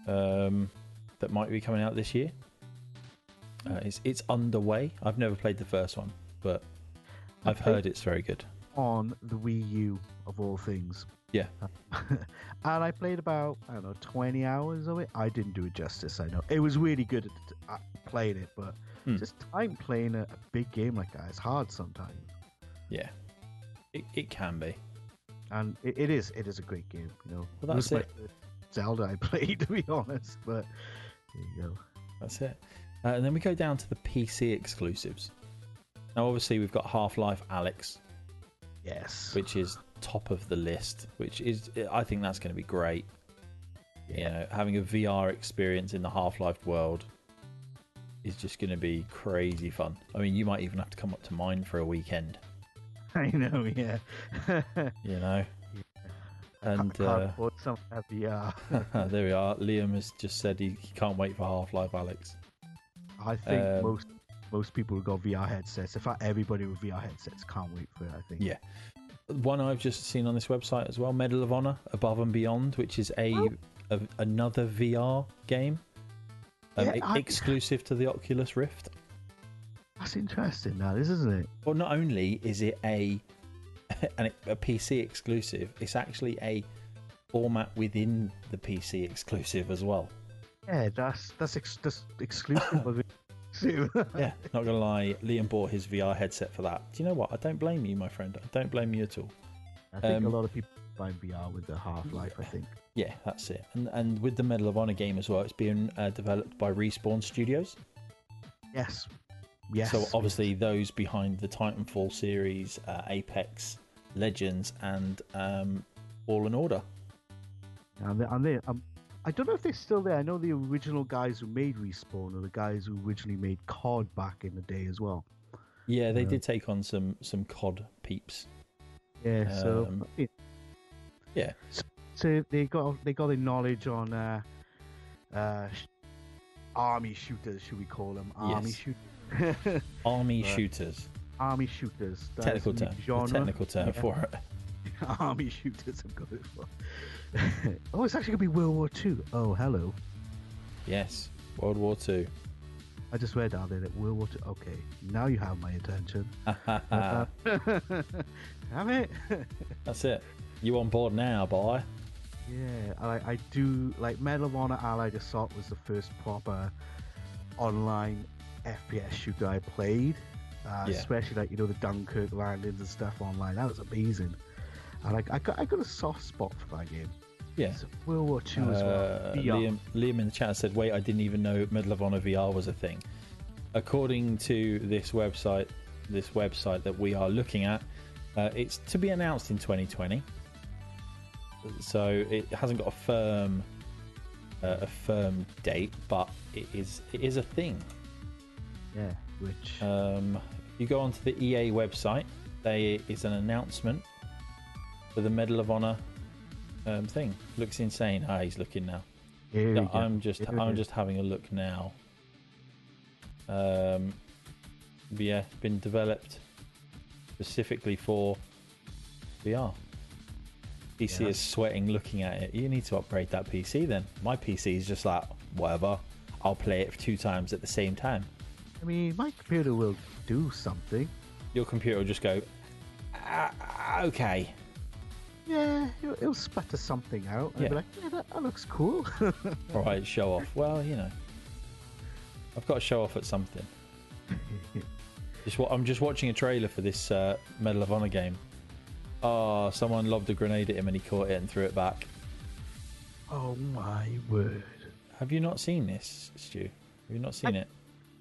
um, that might be coming out this year. Uh, it's it's underway. I've never played the first one, but I've heard it's very good. on the Wii U of all things. Yeah. and I played about I don't know twenty hours of it. I didn't do it justice. I know it was really good at, at playing it, but Hmm. just time playing a, a big game like that is hard sometimes. Yeah, it, it can be. And it, it is it is a great game. You know, Well, It that's my first Zelda I played to be honest, but there you go. That's it. Uh, and then we go down to the PC exclusives. Now, obviously, we've got Half Life Alyx, Yes. which is top of the list. Which is, I think that's going to be great. You know, having a VR experience in the Half Life world is just going to be crazy fun. I mean, you might even have to come up to mine for a weekend. I know. Yeah. You know. And, I can't uh, some VR. there we are. Liam has just said he, he can't wait for Half Life Alyx. I think Um, most most people who got VR headsets. In fact, everybody with VR headsets can't wait for it. I think. Yeah. One I've just seen on this website as well, Medal of Honor Above and Beyond, which is a, Oh. a another VR game, um, Yeah, I- exclusive to the Oculus Rift. That's interesting. Now, this isn't it? Well, not only is it a an, a PC exclusive, it's actually a format within the PC exclusive as well. Yeah, that's that's, ex- that's exclusive of it. too. Yeah, not gonna lie, Liam bought his VR headset for that. Do you know what? I don't blame you, my friend. I don't blame you at all. I think Um, a lot of people buy VR with the Half Life. I think. Yeah, that's it. And and with the Medal of Honor game as well, it's being uh, developed by Respawn Studios. Yes. Yes. So obviously those behind the Titanfall series, uh, Apex Legends, and um, Fallen Order. And they, and they, um, I don't know if they're still there. I know the original guys who made Respawn are the guys who originally made COD back in the day as well. Yeah, they did take on some some COD peeps. Yeah. So. Um, yeah. yeah. So, so they got they got their knowledge on uh, uh, army shooters, should we call them? Army Yes. shooters. Army Right. shooters, army shooters. That technical term, the Genre. technical term Yeah. for it. army shooters. I've got it for. oh, it's actually gonna be World War Two. Oh, hello. Yes, World War Two. I just read out there that World War Two. Okay, now you have my attention. Damn it. That's it. You on board now, boy? Yeah, I, I do like Medal of Honor Allied Assault was the first proper online FPS shooter I played. Uh, Yeah. Especially like you know the Dunkirk landings and stuff online. That was amazing. And I, I got I got a soft spot for that game. Yeah. World War Two as well. Uh. Liam, Liam in the chat said, "Wait, I didn't even know Medal of Honor VR was a thing." According to this website, this website that we are looking at, uh, it's to be announced in 2020. So it hasn't got a firm, uh, a firm date, but it is it is a thing. Yeah, which Um, you go onto the EA website. There is an announcement for the Medal of Honor um, thing. Looks insane. Ah, he's looking now. Yeah. I'm just Here I'm just having a look now. Um, yeah, been developed specifically for VR. PC Yeah. is sweating looking at it. You need to upgrade that PC then. My PC is just like whatever. I'll play it two times at the same time. I mean, my computer will do something. Your computer will just go, "Ah, okay. Yeah, it'll, it'll sputter something out. And Yeah. I'll be like, yeah, that, that looks cool. All right, show off. Well, you know, I've got to show off at something. Just wa- I'm just watching a trailer for this uh, Medal of Honor game. Oh, someone lobbed a grenade at him and he caught it and threw it back. oh my word. Have you not seen this, Stu? Have you not seen I- it?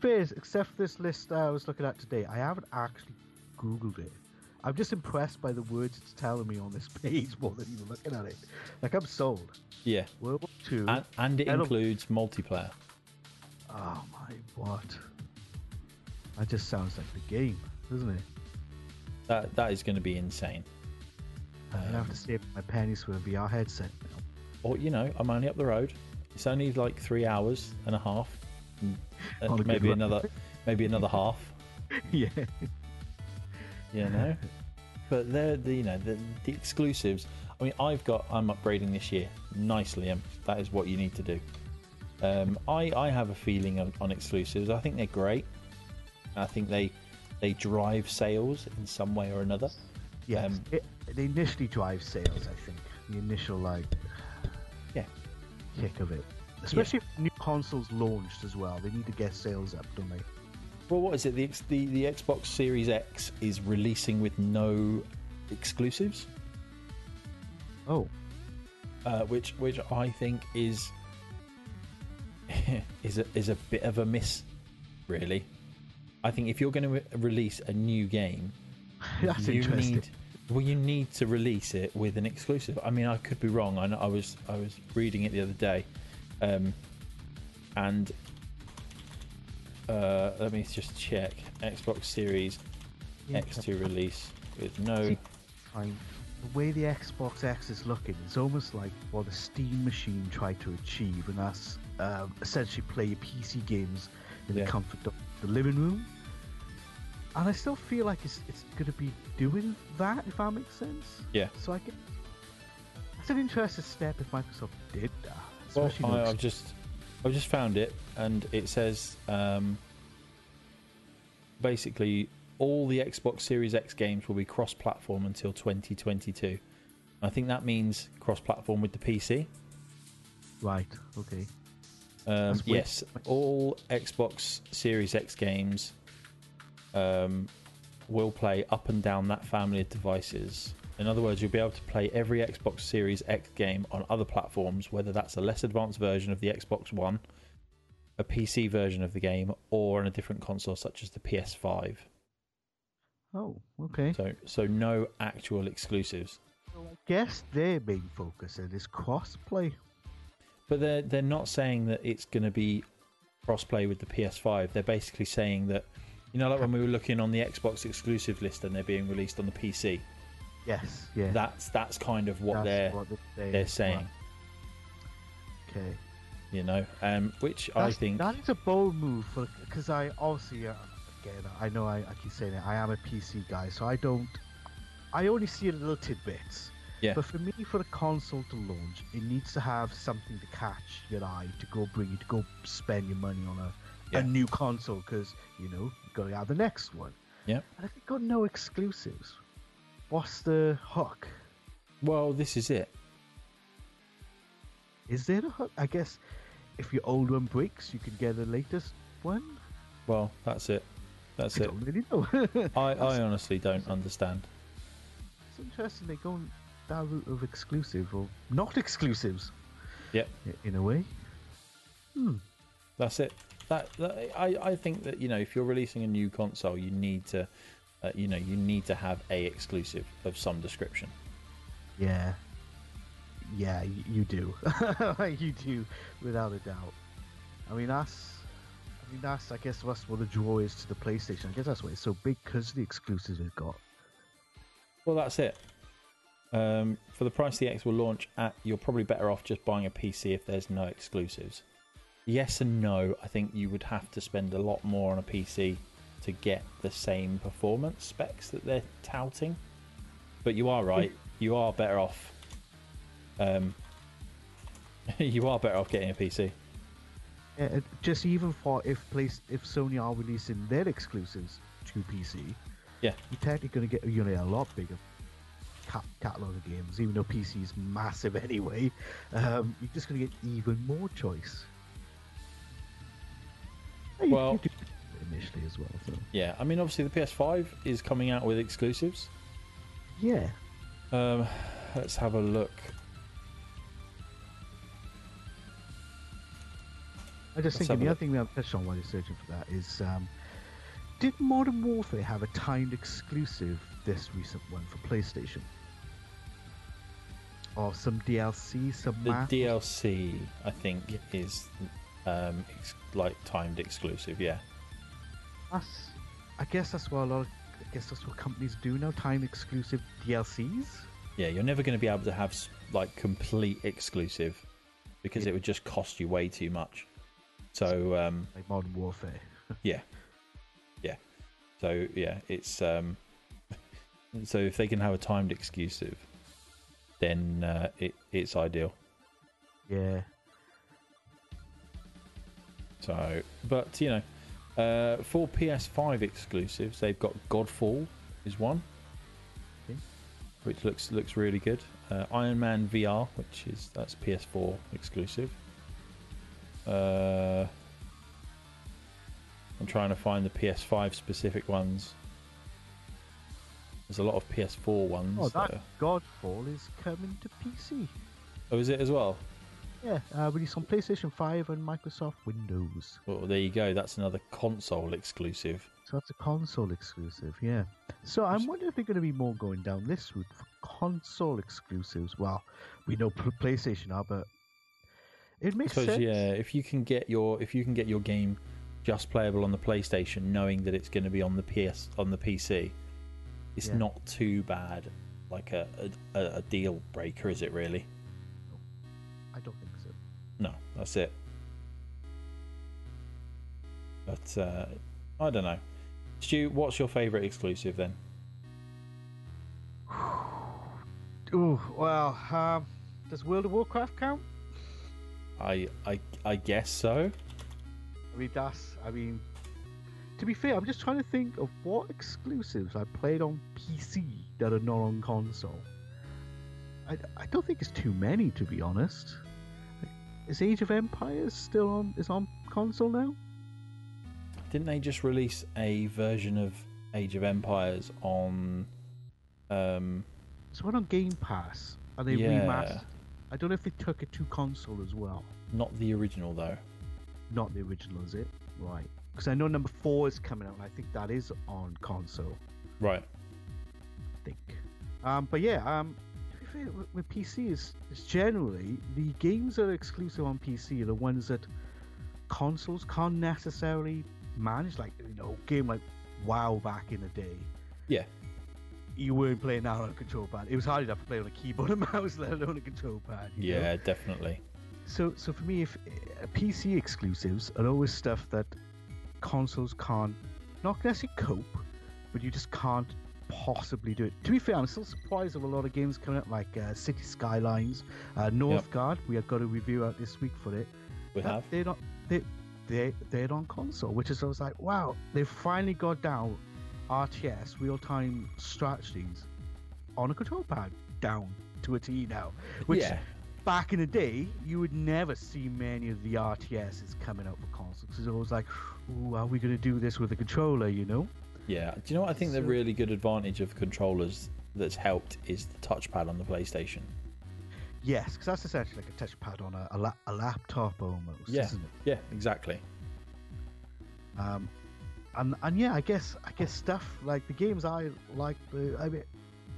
Fizz, except for this list I was looking at today, I haven't actually googled it. I'm just impressed by the words it's telling me on this page more than even looking at it. Like I'm sold. Yeah, World War Two. and, and it includes multiplayer. Oh my what? That just sounds like the game, doesn't it? That that is going to be insane. I'm gonna have to um, save my pennies for a VR headset now. Or you know, I'm only up the road. It's only like three hours and a half, and, and good maybe another, maybe another half. yeah. You know, but they're the you know the, the exclusives. I mean, I've got I'm upgrading this year nicely, and that is what you need to do. Um, I I have a feeling on, on exclusives. I think they're great. I think they they drive sales in some way or another. Yes. Um, it, they initially drive sales, I think. The initial like Yeah. kick of it. Especially if new consoles launched as well. They need to get sales up, don't they? Well, what is it? The, the the Xbox Series X is releasing with no exclusives, Oh. uh, which which I think is is a, is a bit of a miss, really. I think if you're going to re- release a new game, That's you need well, you need to release it with an exclusive. I mean, I could be wrong. I, I was I was reading it the other day, um, and uh, let me just check. Xbox Series Yeah, X2 release with no. Fine. The way the Xbox X is looking, it's almost like what the Steam machine tried to achieve, and that's um, essentially play PC games in Yeah. the comfort of the living room. And I still feel like it's it's going to be doing that, if that makes sense. Yeah. So I get that's an interesting step if Microsoft did that. Well, I, I've just I've just found it, and it says um, basically all the Xbox Series X games will be cross-platform until 2022. I think that means cross-platform with the PC. right. Okay. Um, yes, all Xbox Series X games um, will play up and down that family of devices. In other words, you'll be able to play every Xbox Series X game on other platforms, whether that's a less advanced version of the Xbox One, a PC version of the game, or on a different console such as the PS5. Oh, okay. So, so no actual exclusives. I guess their main focus is crossplay. But they're they're not saying that it's going to be crossplay with the PS5. They're basically saying that, you know, like when we were looking on the Xbox exclusive list and they're being released on the PC. Yes. Yeah. That's that's kind of what That's they're what they're, they're saying. Right. Okay. you know, um, which I think that is a bold move for because I obviously uh, again I know I, I keep saying it I am a PC guy so I don't I only see little tidbits. Yeah. But for me, for a console to launch, it needs to have something to catch your eye to go bring you to go spend your money on a, Yeah. a new console because you know you got to have the next one. Yeah. And if you've got no exclusives, what's the hook? well, this is it. Is there a hook? I guess if your old one breaks, you can get the latest one. Well, that's it. That's I it. don't really know. I, I honestly don't understand. It's interesting they're going that route of exclusive or not exclusives. Yep. In a way. Hmm. That's it. That, that I, I think that you know if you're releasing a new console, you need to, uh, you know, you need to have a exclusive of some description. Yeah. Yeah, you do. you do, without a doubt. I mean, that's. I mean, that's. I guess that's what the draw is to the PlayStation. I guess that's why it's so big because the exclusives we've got. Well, that's it. Um, for the price the X will launch at, you're probably better off just buying a PC if there's no exclusives. Yes and no. I think you would have to spend a lot more on a PC to get the same performance specs that they're touting. But you are right. You are better off. Um, you are better off getting a PC. Yeah, just even for if place if Sony are releasing their exclusives to PC, Yeah. you're technically going to get you know a lot bigger cat- catalog of games. Even though PC is massive anyway, um, you're just going to get even more choice. Well- you as well. So Yeah, I mean, obviously the PS5 is coming out with exclusives. yeah, Um, let's have a look. I just Let's think the other thing that I've touched on while you're searching for that is, um, did Modern Warfare have a timed exclusive this recent one for PlayStation? Or some DLC, some The map? DLC, I think, is um, ex- like timed exclusive. Yeah, That's, I guess that's what a lot of, I guess that's what companies do now, time exclusive DLCs. yeah. You're never going to be able to have like complete exclusive because Yeah. it would just cost you way too much. So um, Like Modern Warfare. yeah, yeah. So yeah, it's um, so if they can have a timed exclusive, then uh, it it's ideal. Yeah. So, but you know, uh, for PS5 exclusives, they've got Godfall is one, which looks looks really good. Uh, Iron Man VR, which is that's PS4 exclusive. Uh, I'm trying to find the PS5 specific ones. There's a lot of PS4 ones. Oh, that that are- Godfall is coming to PC. oh, is it as well? Yeah, uh, released on PlayStation 5 and Microsoft Windows. Well, there you go. That's another console exclusive. So that's a console exclusive, yeah. So I'm wondering if they're going to be more going down this route for console exclusives. Well, we know PlayStation are, but it makes suppose sense. yeah, if you can get your if you can get your game just playable on the PlayStation, knowing that it's going to be on the PS on the PC, it's Yeah. not too bad. Like a, a a deal breaker, is it really? No, that's it. But uh, I don't know. Stu, what's your favourite exclusive then? Ooh, well, um, does World of Warcraft count? I I I guess so. I mean, that's. I mean, to be fair, I'm just trying to think of what exclusives I played on PC that are not on console. I, I don't think it's too many, to be honest. Is Age of Empires still on? Is on console now? Didn't they just release a version of Age of Empires on? Um, It's one on Game Pass, and they Yeah. remastered. I don't know if they took it to console as well. not the original though. Not the original, is it? Right. Because I know number four is coming out, and I think that is on console. Right. I think. Um, but yeah, um, with, PC is, is generally the games that are exclusive on PC are the ones that consoles can't necessarily manage. Like you know, game like WoW back in the day. Yeah. You weren't playing that on a control pad. It was hard enough to play on a keyboard and mouse, let alone a control pad. you know? Yeah, definitely. So, so for me, if uh, PC exclusives are always stuff that consoles can't, not necessarily cope, but you just can't possibly do it. To be fair, I'm still surprised of a lot of games coming out like uh, City Skylines, uh, Northgard. We have got a review out this week for it. We That- have. They're not. They they they're on console, which is I was like, wow, they've finally got down RTS real time strategies on a control pad down to a T now. Which yeah. back in the day, you would never see many of the RTSs coming out for consoles because it was like, ooh, are we going to do this with a controller, you know? Yeah. Do you know what I think the really good advantage of controllers that's helped is the touchpad on the PlayStation? Yes, because that's essentially like a touchpad on a, a, la- a laptop almost, Yeah. isn't it? Yeah, exactly. Um, and and yeah, I guess I guess stuff like the games I like. The I mean,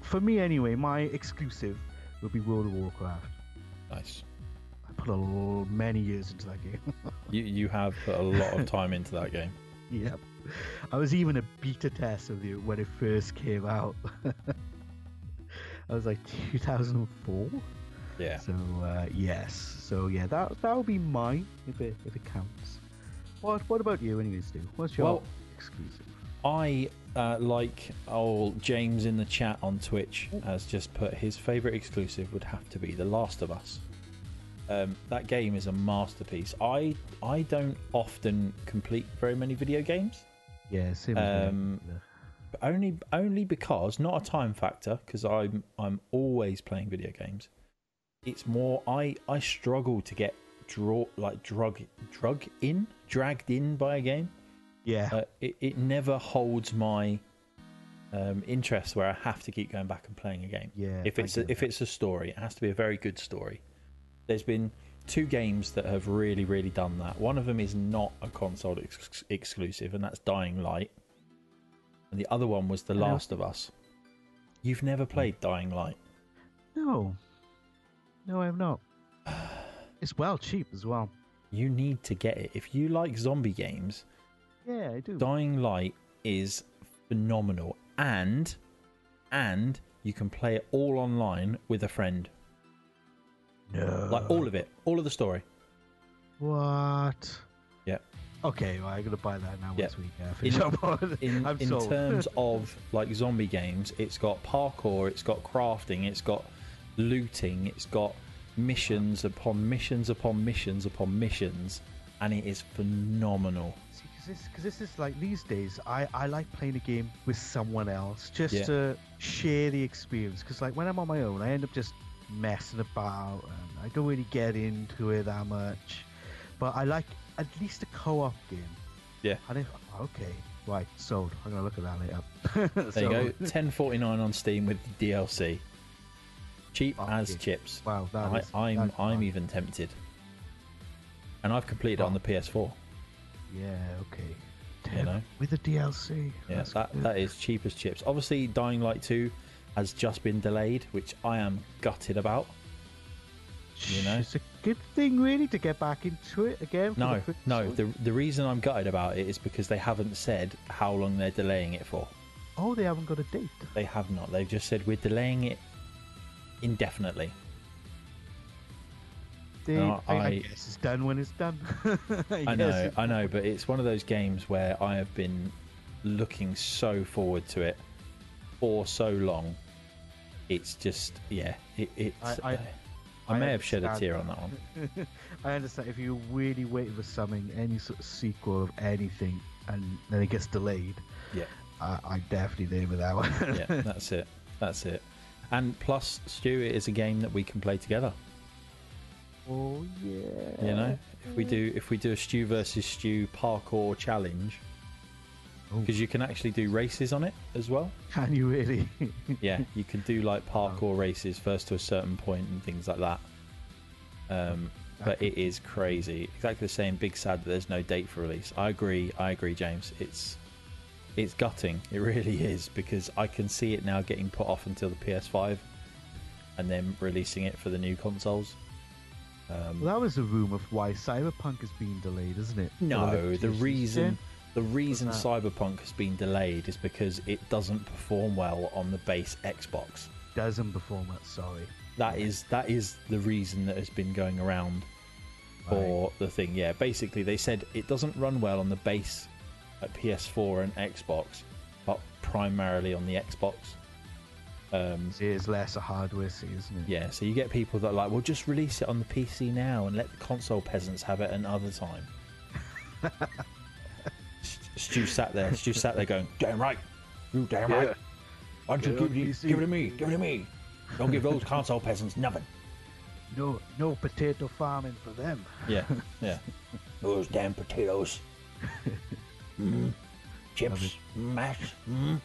for me anyway, my exclusive would be World of Warcraft. Nice. I put a l- many years into that game. You you have put a lot of time into that game. yep, I was even a beta test of it when it first came out. I was like 2004. Yeah. So uh, yes, so yeah, that that would be mine if it if it counts. What what about you, anyways, Stu? What's your Well- exclusive? I uh, like old James in the chat on Twitch has just put his favorite exclusive would have to be The Last of Us. Um, that game is a masterpiece. I I don't often complete very many video games, Yeah, same Um, but only only because not a time factor because I'm I'm always playing video games. It's more I I struggle to get draw like drug drug in dragged in by a game. Yeah, uh, it, it never holds my um, interest where I have to keep going back and playing a game. yeah. If it's a, if it's a story, it has to be a very good story. There's been two games that have really really done that. One of them is not a console ex- exclusive, and that's Dying Light. and the other one was The. Last of Us. You've never hmm. played Dying Light. No, no, I have not. It's well cheap as well. You need to get it. If you like zombie games, Yeah, I do. Dying Light is phenomenal, and and you can play it all online with a friend. No, Like all of it, all of the story. What? Yeah. Okay, well, I'm gonna buy that now Yep. once we uh, finish In- up on In I'm in sold. terms of like zombie games, it's got parkour, it's got crafting, it's got looting, it's got missions upon missions upon missions upon missions, and it is phenomenal. because this, 'cause this is like these days, I, I like playing a game with someone else just Yeah. to share the experience. Because like when I'm on my own, I end up just messing about and I don't really get into it that much. But I like at least a co-op game. Yeah. And if okay, right, sold. I'm gonna look at that later. There you go, ten forty nine on Steam with DLC, cheap Fuck as chips. Wow, that I, is, I'm I'm even tempted, and I've completed it on Oh. the PS4. Yeah, okay. You know, with the DLC. yeah, that good. that is cheap as chips. Obviously, Dying Light two has just been delayed, which I am gutted about. you know? it's a good thing really to get back into it again. No, the no. The the reason I'm gutted about it is because they haven't said how long they're delaying it for. Oh, they haven't got a date. They have not. They've just said we're delaying it indefinitely. No, I, I I- guess it's done when it's done. I guess know, I know, but it's one of those games where I have been looking so forward to it for so long. It's just, yeah, it, it's. I- I- uh, I, I may have shed a tear on that one. I understand if you're really waiting for something, any sort of sequel of anything, and then it gets delayed. Yeah. I, definitely there with that one. Yeah, that's it. That's it. And plus, Stu, it is a game that we can play together. oh yeah. You know, if we do, if we do a Stu versus Stu parkour challenge. Because you can actually do races on it as well. Can you really? yeah, you can do like parkour races first to a certain point and things like that. Um, but it is crazy. Exactly the same. Big sad that there's no date for release. I agree. I agree, James. It's it's gutting. It really is because I can see it now getting put off until the PS5, and then releasing it for the new consoles. Um, Well, that was a room of why Cyberpunk has been delayed, isn't it? no, the reason the reason? Cyberpunk has been delayed is because it doesn't perform well on the base Xbox. doesn't perform that. Sorry. That is that is the reason that has been going around for the thing. Yeah, basically they said it doesn't run well on the base at PS4 and Xbox, but primarily on the Xbox. Um, It is less a hardware thing, isn't it? yeah, so you get people that are like, well, just release it on the PC now and let the console peasants have it another time. Stu sat there. Stu sat there going, "Damn right, you damn right. Why don't you give it, give it to me? Give it to me. Don't give those console peasants nothing." No, no potato farming for them. Yeah, yeah. Those damn potatoes. Mm. Chips, mash. Mm.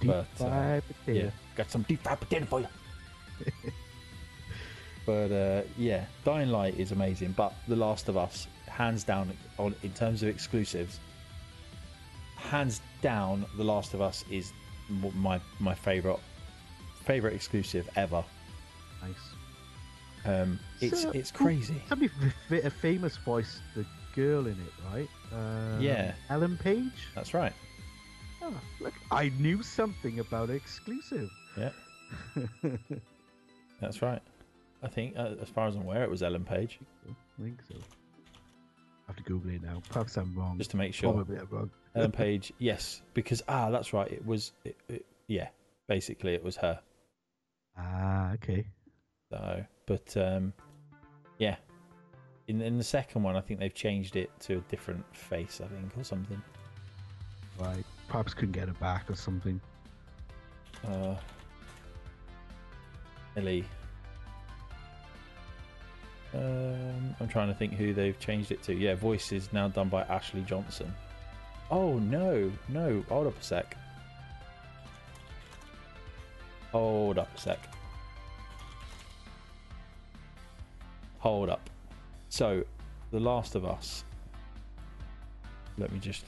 Deep But, uh, fried potato. Yeah, got some deep fried potato for you. but uh, yeah, Dying Light is amazing. But The Last of Us, hands down, on in terms of exclusives, hands down, The Last of Us is my my favorite favorite exclusive ever. Nice. Um, it's So, it's crazy. Somebody f- f- a famous voice, the girl in it, right? Uh, Yeah. Ellen Page. That's right. Oh, look, I knew something about exclusive. Yeah, that's right. I think, uh, as far as I'm aware, it was Ellen Page. I think so. I have to Google it now. Perhaps I'm wrong. Just to make sure. Probably I'm wrong. Ellen Page, yes, because ah, that's right. It was, it, it, yeah, basically it was her. Ah, okay. So, but um, yeah, in in the second one, I think they've changed it to a different face, I think, or something. Right. Perhaps couldn't get it back or something. Uh, Ellie. Um, I'm trying to think who they've changed it to. Yeah, voice is now done by Ashley Johnson. Oh no, no, hold up a sec. Hold up a sec. Hold up. So, The Last of Us. Let me just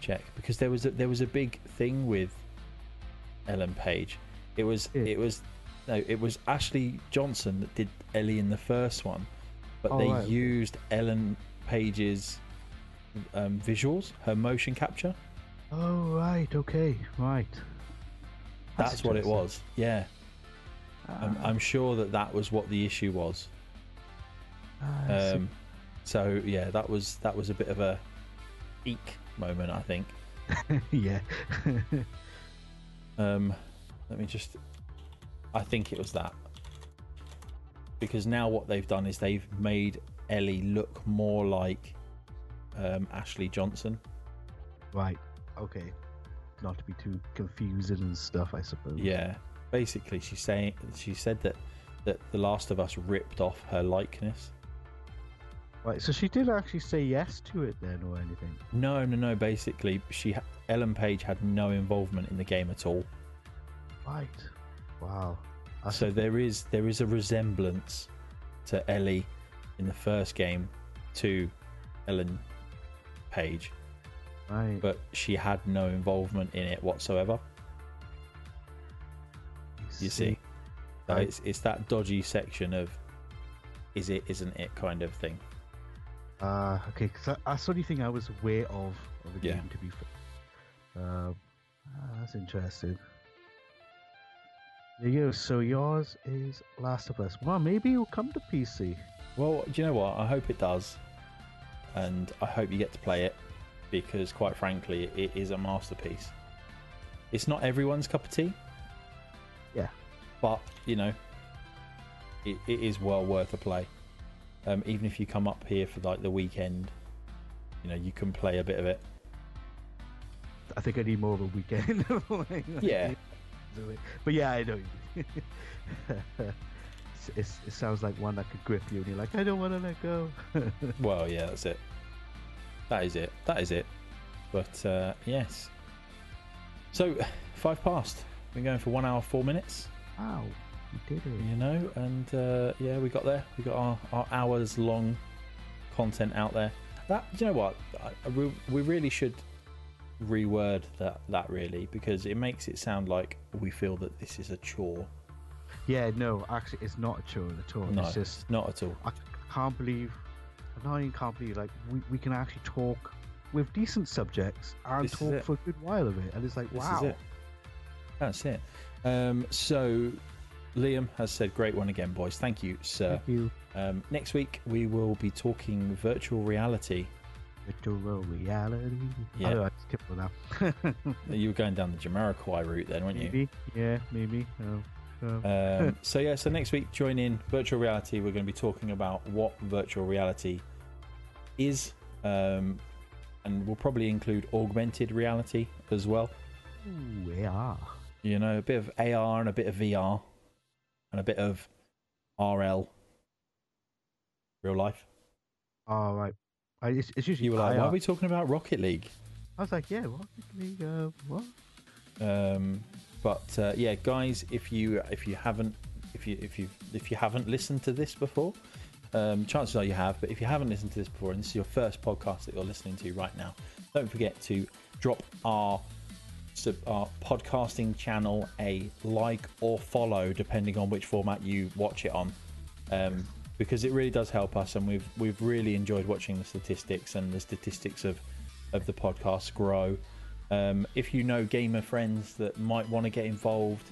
check because there was a, there was a big thing with Ellen Page. It was it was no, it was Ashley Johnson that did Ellie in the first one, but Oh, they right. used Ellen Page's um, visuals, her motion capture. Oh right, okay, right. That's, what it was. Yeah, I'm, Ah, I'm sure that that was what the issue was. ah. Um, so yeah, that was that was a bit of a eek moment, I think. yeah. Um, let me just. I think it was that. Because now what they've done is they've made Ellie look more like um, Ashley Johnson. right. Okay. Not to be too confusing and stuff, I suppose. Yeah. Basically, she's saying she said that that The Last of Us ripped off her likeness. Right. So she did actually say yes to it then, or anything. No, no, no. Basically, she Ellen Page had no involvement in the game at all. Right. Wow. That's so there is there is a resemblance to Ellie in the first game to Ellen Page, right. but she had no involvement in it whatsoever. You see, so Right. it's it's that dodgy section of is it, isn't it kind of thing. Ah, okay. Cause that- that's the only thing I was aware of of the Yeah. game. To be fair. Um, ah, that's interesting. There you go. So yours is Last of Us. Well, maybe it'll come to PC. Well, do you know what? I hope it does, and I hope you get to play it because, quite frankly, it is a masterpiece. It's not everyone's cup of tea. Yeah. But you know, it, it is well worth a play. Um, even if you come up here for like the weekend, you know, you can play a bit of it. I think I need more of a weekend. Like, Yeah. It. But yeah, I know. you. It's- it's, it sounds like one that could grip you, and you're like, I don't want to let go. Well, yeah, that's it. That is it. That is it. But uh, yes. So five past. Been going for one hour four minutes. wow, you did it. you know and uh, yeah we got there we got our, our hours long content out there that you know what I, I, we, we really should reword that that really because it makes it sound like we feel that this is a chore Yeah, no, actually, it's not a chore at all. no It's just not at all I can't believe, I not even can't believe, like, we, we can actually talk with decent subjects and This talk for a good while of it. And it's like, this wow. is it that's it um, so liam has said great one again boys thank you sir Thank you. um, next week we will be talking virtual reality Virtual reality. Yeah. I skip for now. you were going down the jamiroquai route then weren't you maybe. Yeah, maybe. Oh, oh. Um, so yeah, so next week join in virtual reality. We're going to be talking about what virtual reality is, um, and we'll probably include augmented reality as well. Ooh, yeah. You know, a bit of AR and a bit of VR, and a bit of RL, real life. All right. I, it's, it's usually You were like, why are we talking about Rocket League? I was like, yeah, what? League, uh, what? Um, but uh, yeah, guys, if you if you haven't if you if you if you haven't listened to this before, um, chances are you have. But if you haven't listened to this before, and this is your first podcast that you're listening to right now, don't forget to drop our our podcasting channel a like or follow, depending on which format you watch it on. Um, because it really does help us, and we've we've really enjoyed watching the statistics and the statistics of of the podcast grow. Um, if you know gamer friends that might want to get involved,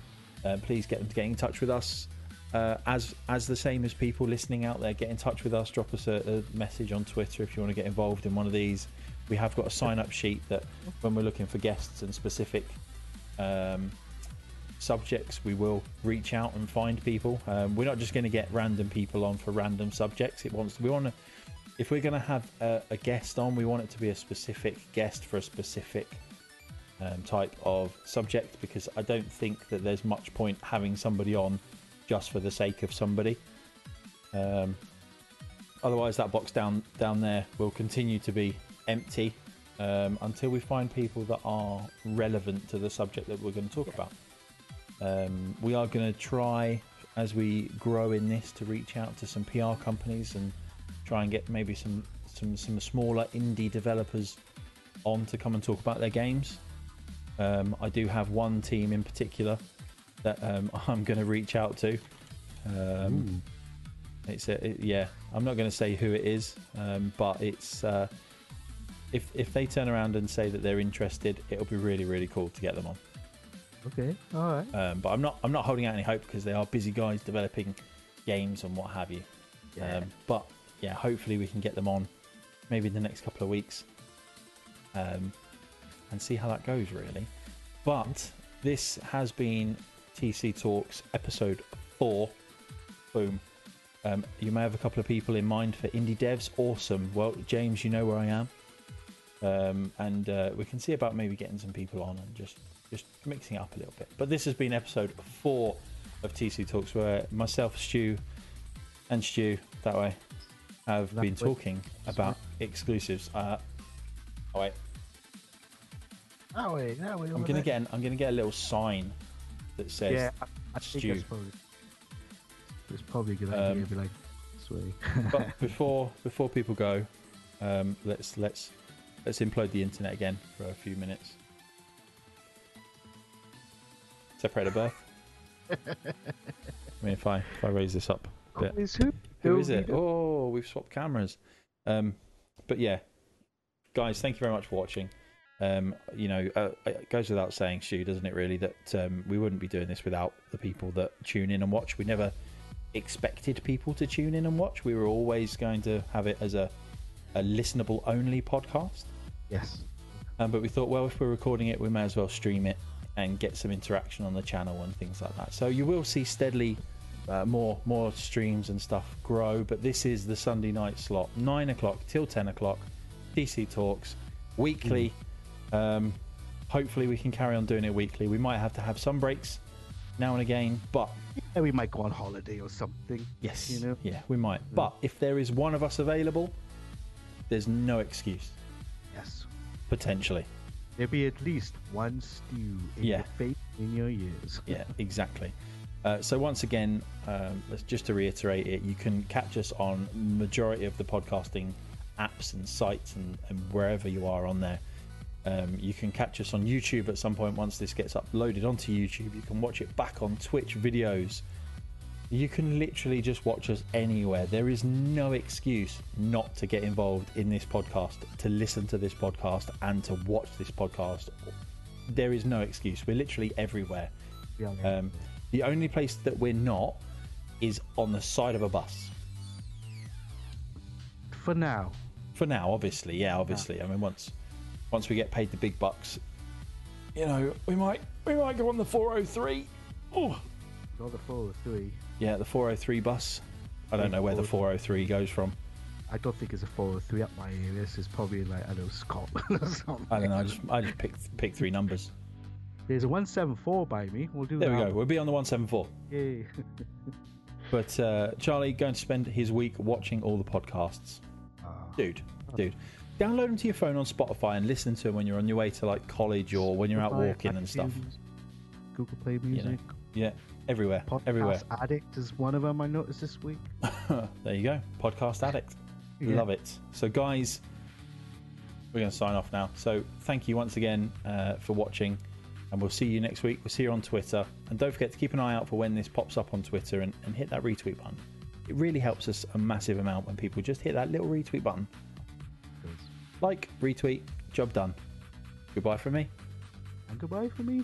uh, please get them to get in touch with us. Uh, as as the same as people listening out there, get in touch with us. Drop us a, a message on Twitter if you want to get involved in one of these. We have got a sign up sheet that when we're looking for guests and specific um, subjects, we will reach out and find people. Um, we're not just going to get random people on for random subjects. It wants we want to if we're going to have a, a guest on, we want it to be a specific guest for a specific um, type of subject because I don't think that there's much point having somebody on just for the sake of somebody. Um, otherwise, that box down down there will continue to be empty um, until we find people that are relevant to the subject that we're going to talk about. Um, we are going to try as we grow in this to reach out to some PR companies and try and get maybe some some some smaller indie developers on to come and talk about their games. Um, I do have one team in particular that um, I'm going to reach out to. Um, it's a, it, yeah, I'm not going to say who it is, um, but it's uh, if if they turn around and say that they're interested, it'll be really really cool to get them on. Okay, all right. Um, but I'm not I'm not holding out any hope because they are busy guys developing games and what have you. Yeah. Um, but yeah, hopefully we can get them on maybe in the next couple of weeks um, and see how that goes really. But this has been TC Talks episode four. Boom. Um, you may have a couple of people in mind for indie devs. Awesome. Well, James, you know where I am. Um, and uh, we can see about maybe getting some people on and just just mixing it up a little bit. But this has been episode four of TC Talks, where myself, Stu, and Stu that way have That been way. talking about exclusives. Uh, oh wait, That way, that way. I'm gonna get an, I'm gonna get a little sign that says Yeah, I, I Stu. probably. It's probably a good Um, idea. to be like, way. but before before people go, um, let's let's let's implode the internet again for a few minutes. Separate birth. I mean, if I if I raise this up, a bit. Is who? who is it? Oh, we've swapped cameras. Um, but yeah, guys, thank you very much for watching. Um, you know, uh, it goes without saying, Stu, doesn't it? Really, that um, we wouldn't be doing this without the people that tune in and watch. We never expected people to tune in and watch. We were always going to have it as a, a listenable only podcast. Yes. Um, but we thought, well, if we're recording it, we may as well stream it and get some interaction on the channel and things like that. So you will see steadily uh, more more streams and stuff grow. But this is the Sunday night slot, nine o'clock till ten o'clock. TC Talks weekly. Um, hopefully, we can carry on doing it weekly. We might have to have some breaks now and again, but Yeah, we might go on holiday or something. yes, You know? yeah, we might. But if there is one of us available, there's no excuse. Yes. Potentially. There'll be at least one Stu in Yeah. your face, in your ears. yeah exactly uh, so once again um, just to reiterate it you can catch us on majority of the podcasting apps and sites and, and wherever you are on there um, you can catch us on youtube at some point once this gets uploaded onto youtube you can watch it back on twitch videos you can literally just watch us anywhere there is no excuse not to get involved in this podcast to listen to this podcast and to watch this podcast there is no excuse we're literally everywhere Yeah, um, the only place that we're not is on the side of a bus. For now. For now, obviously, yeah, obviously. I mean, once once we get paid the big bucks, you know, we might we might go on the 403. Oh, Not the 403. Yeah, the 403 bus. I don't know where the 403 goes from. I don't think it's a 403 up my area. This is probably like, I don't know, Scotland or something. I don't know. I just I just picked picked three numbers. There's a 174 by me. We'll do There we go. We'll be on the 174. Yay. But uh, Charlie going to spend his week watching all the podcasts. Ah. dude, dude. Download them to your phone on Spotify and listen to them when you're on your way to like college or when you're out Spotify, walking and stuff. iTunes, Google Play know. Music. Yeah, everywhere, Podcast everywhere. Addict is one of them I noticed this week. there you go, podcast addict. Yeah. Love it. So, guys, we're going to sign off now. So, thank you once again uh, for watching, and we'll see you next week. We'll see you on Twitter, and don't forget to keep an eye out for when this pops up on Twitter and, and hit that retweet button. It really helps us a massive amount when people just hit that little retweet button. Like, retweet, job done. Goodbye from me. And goodbye for me.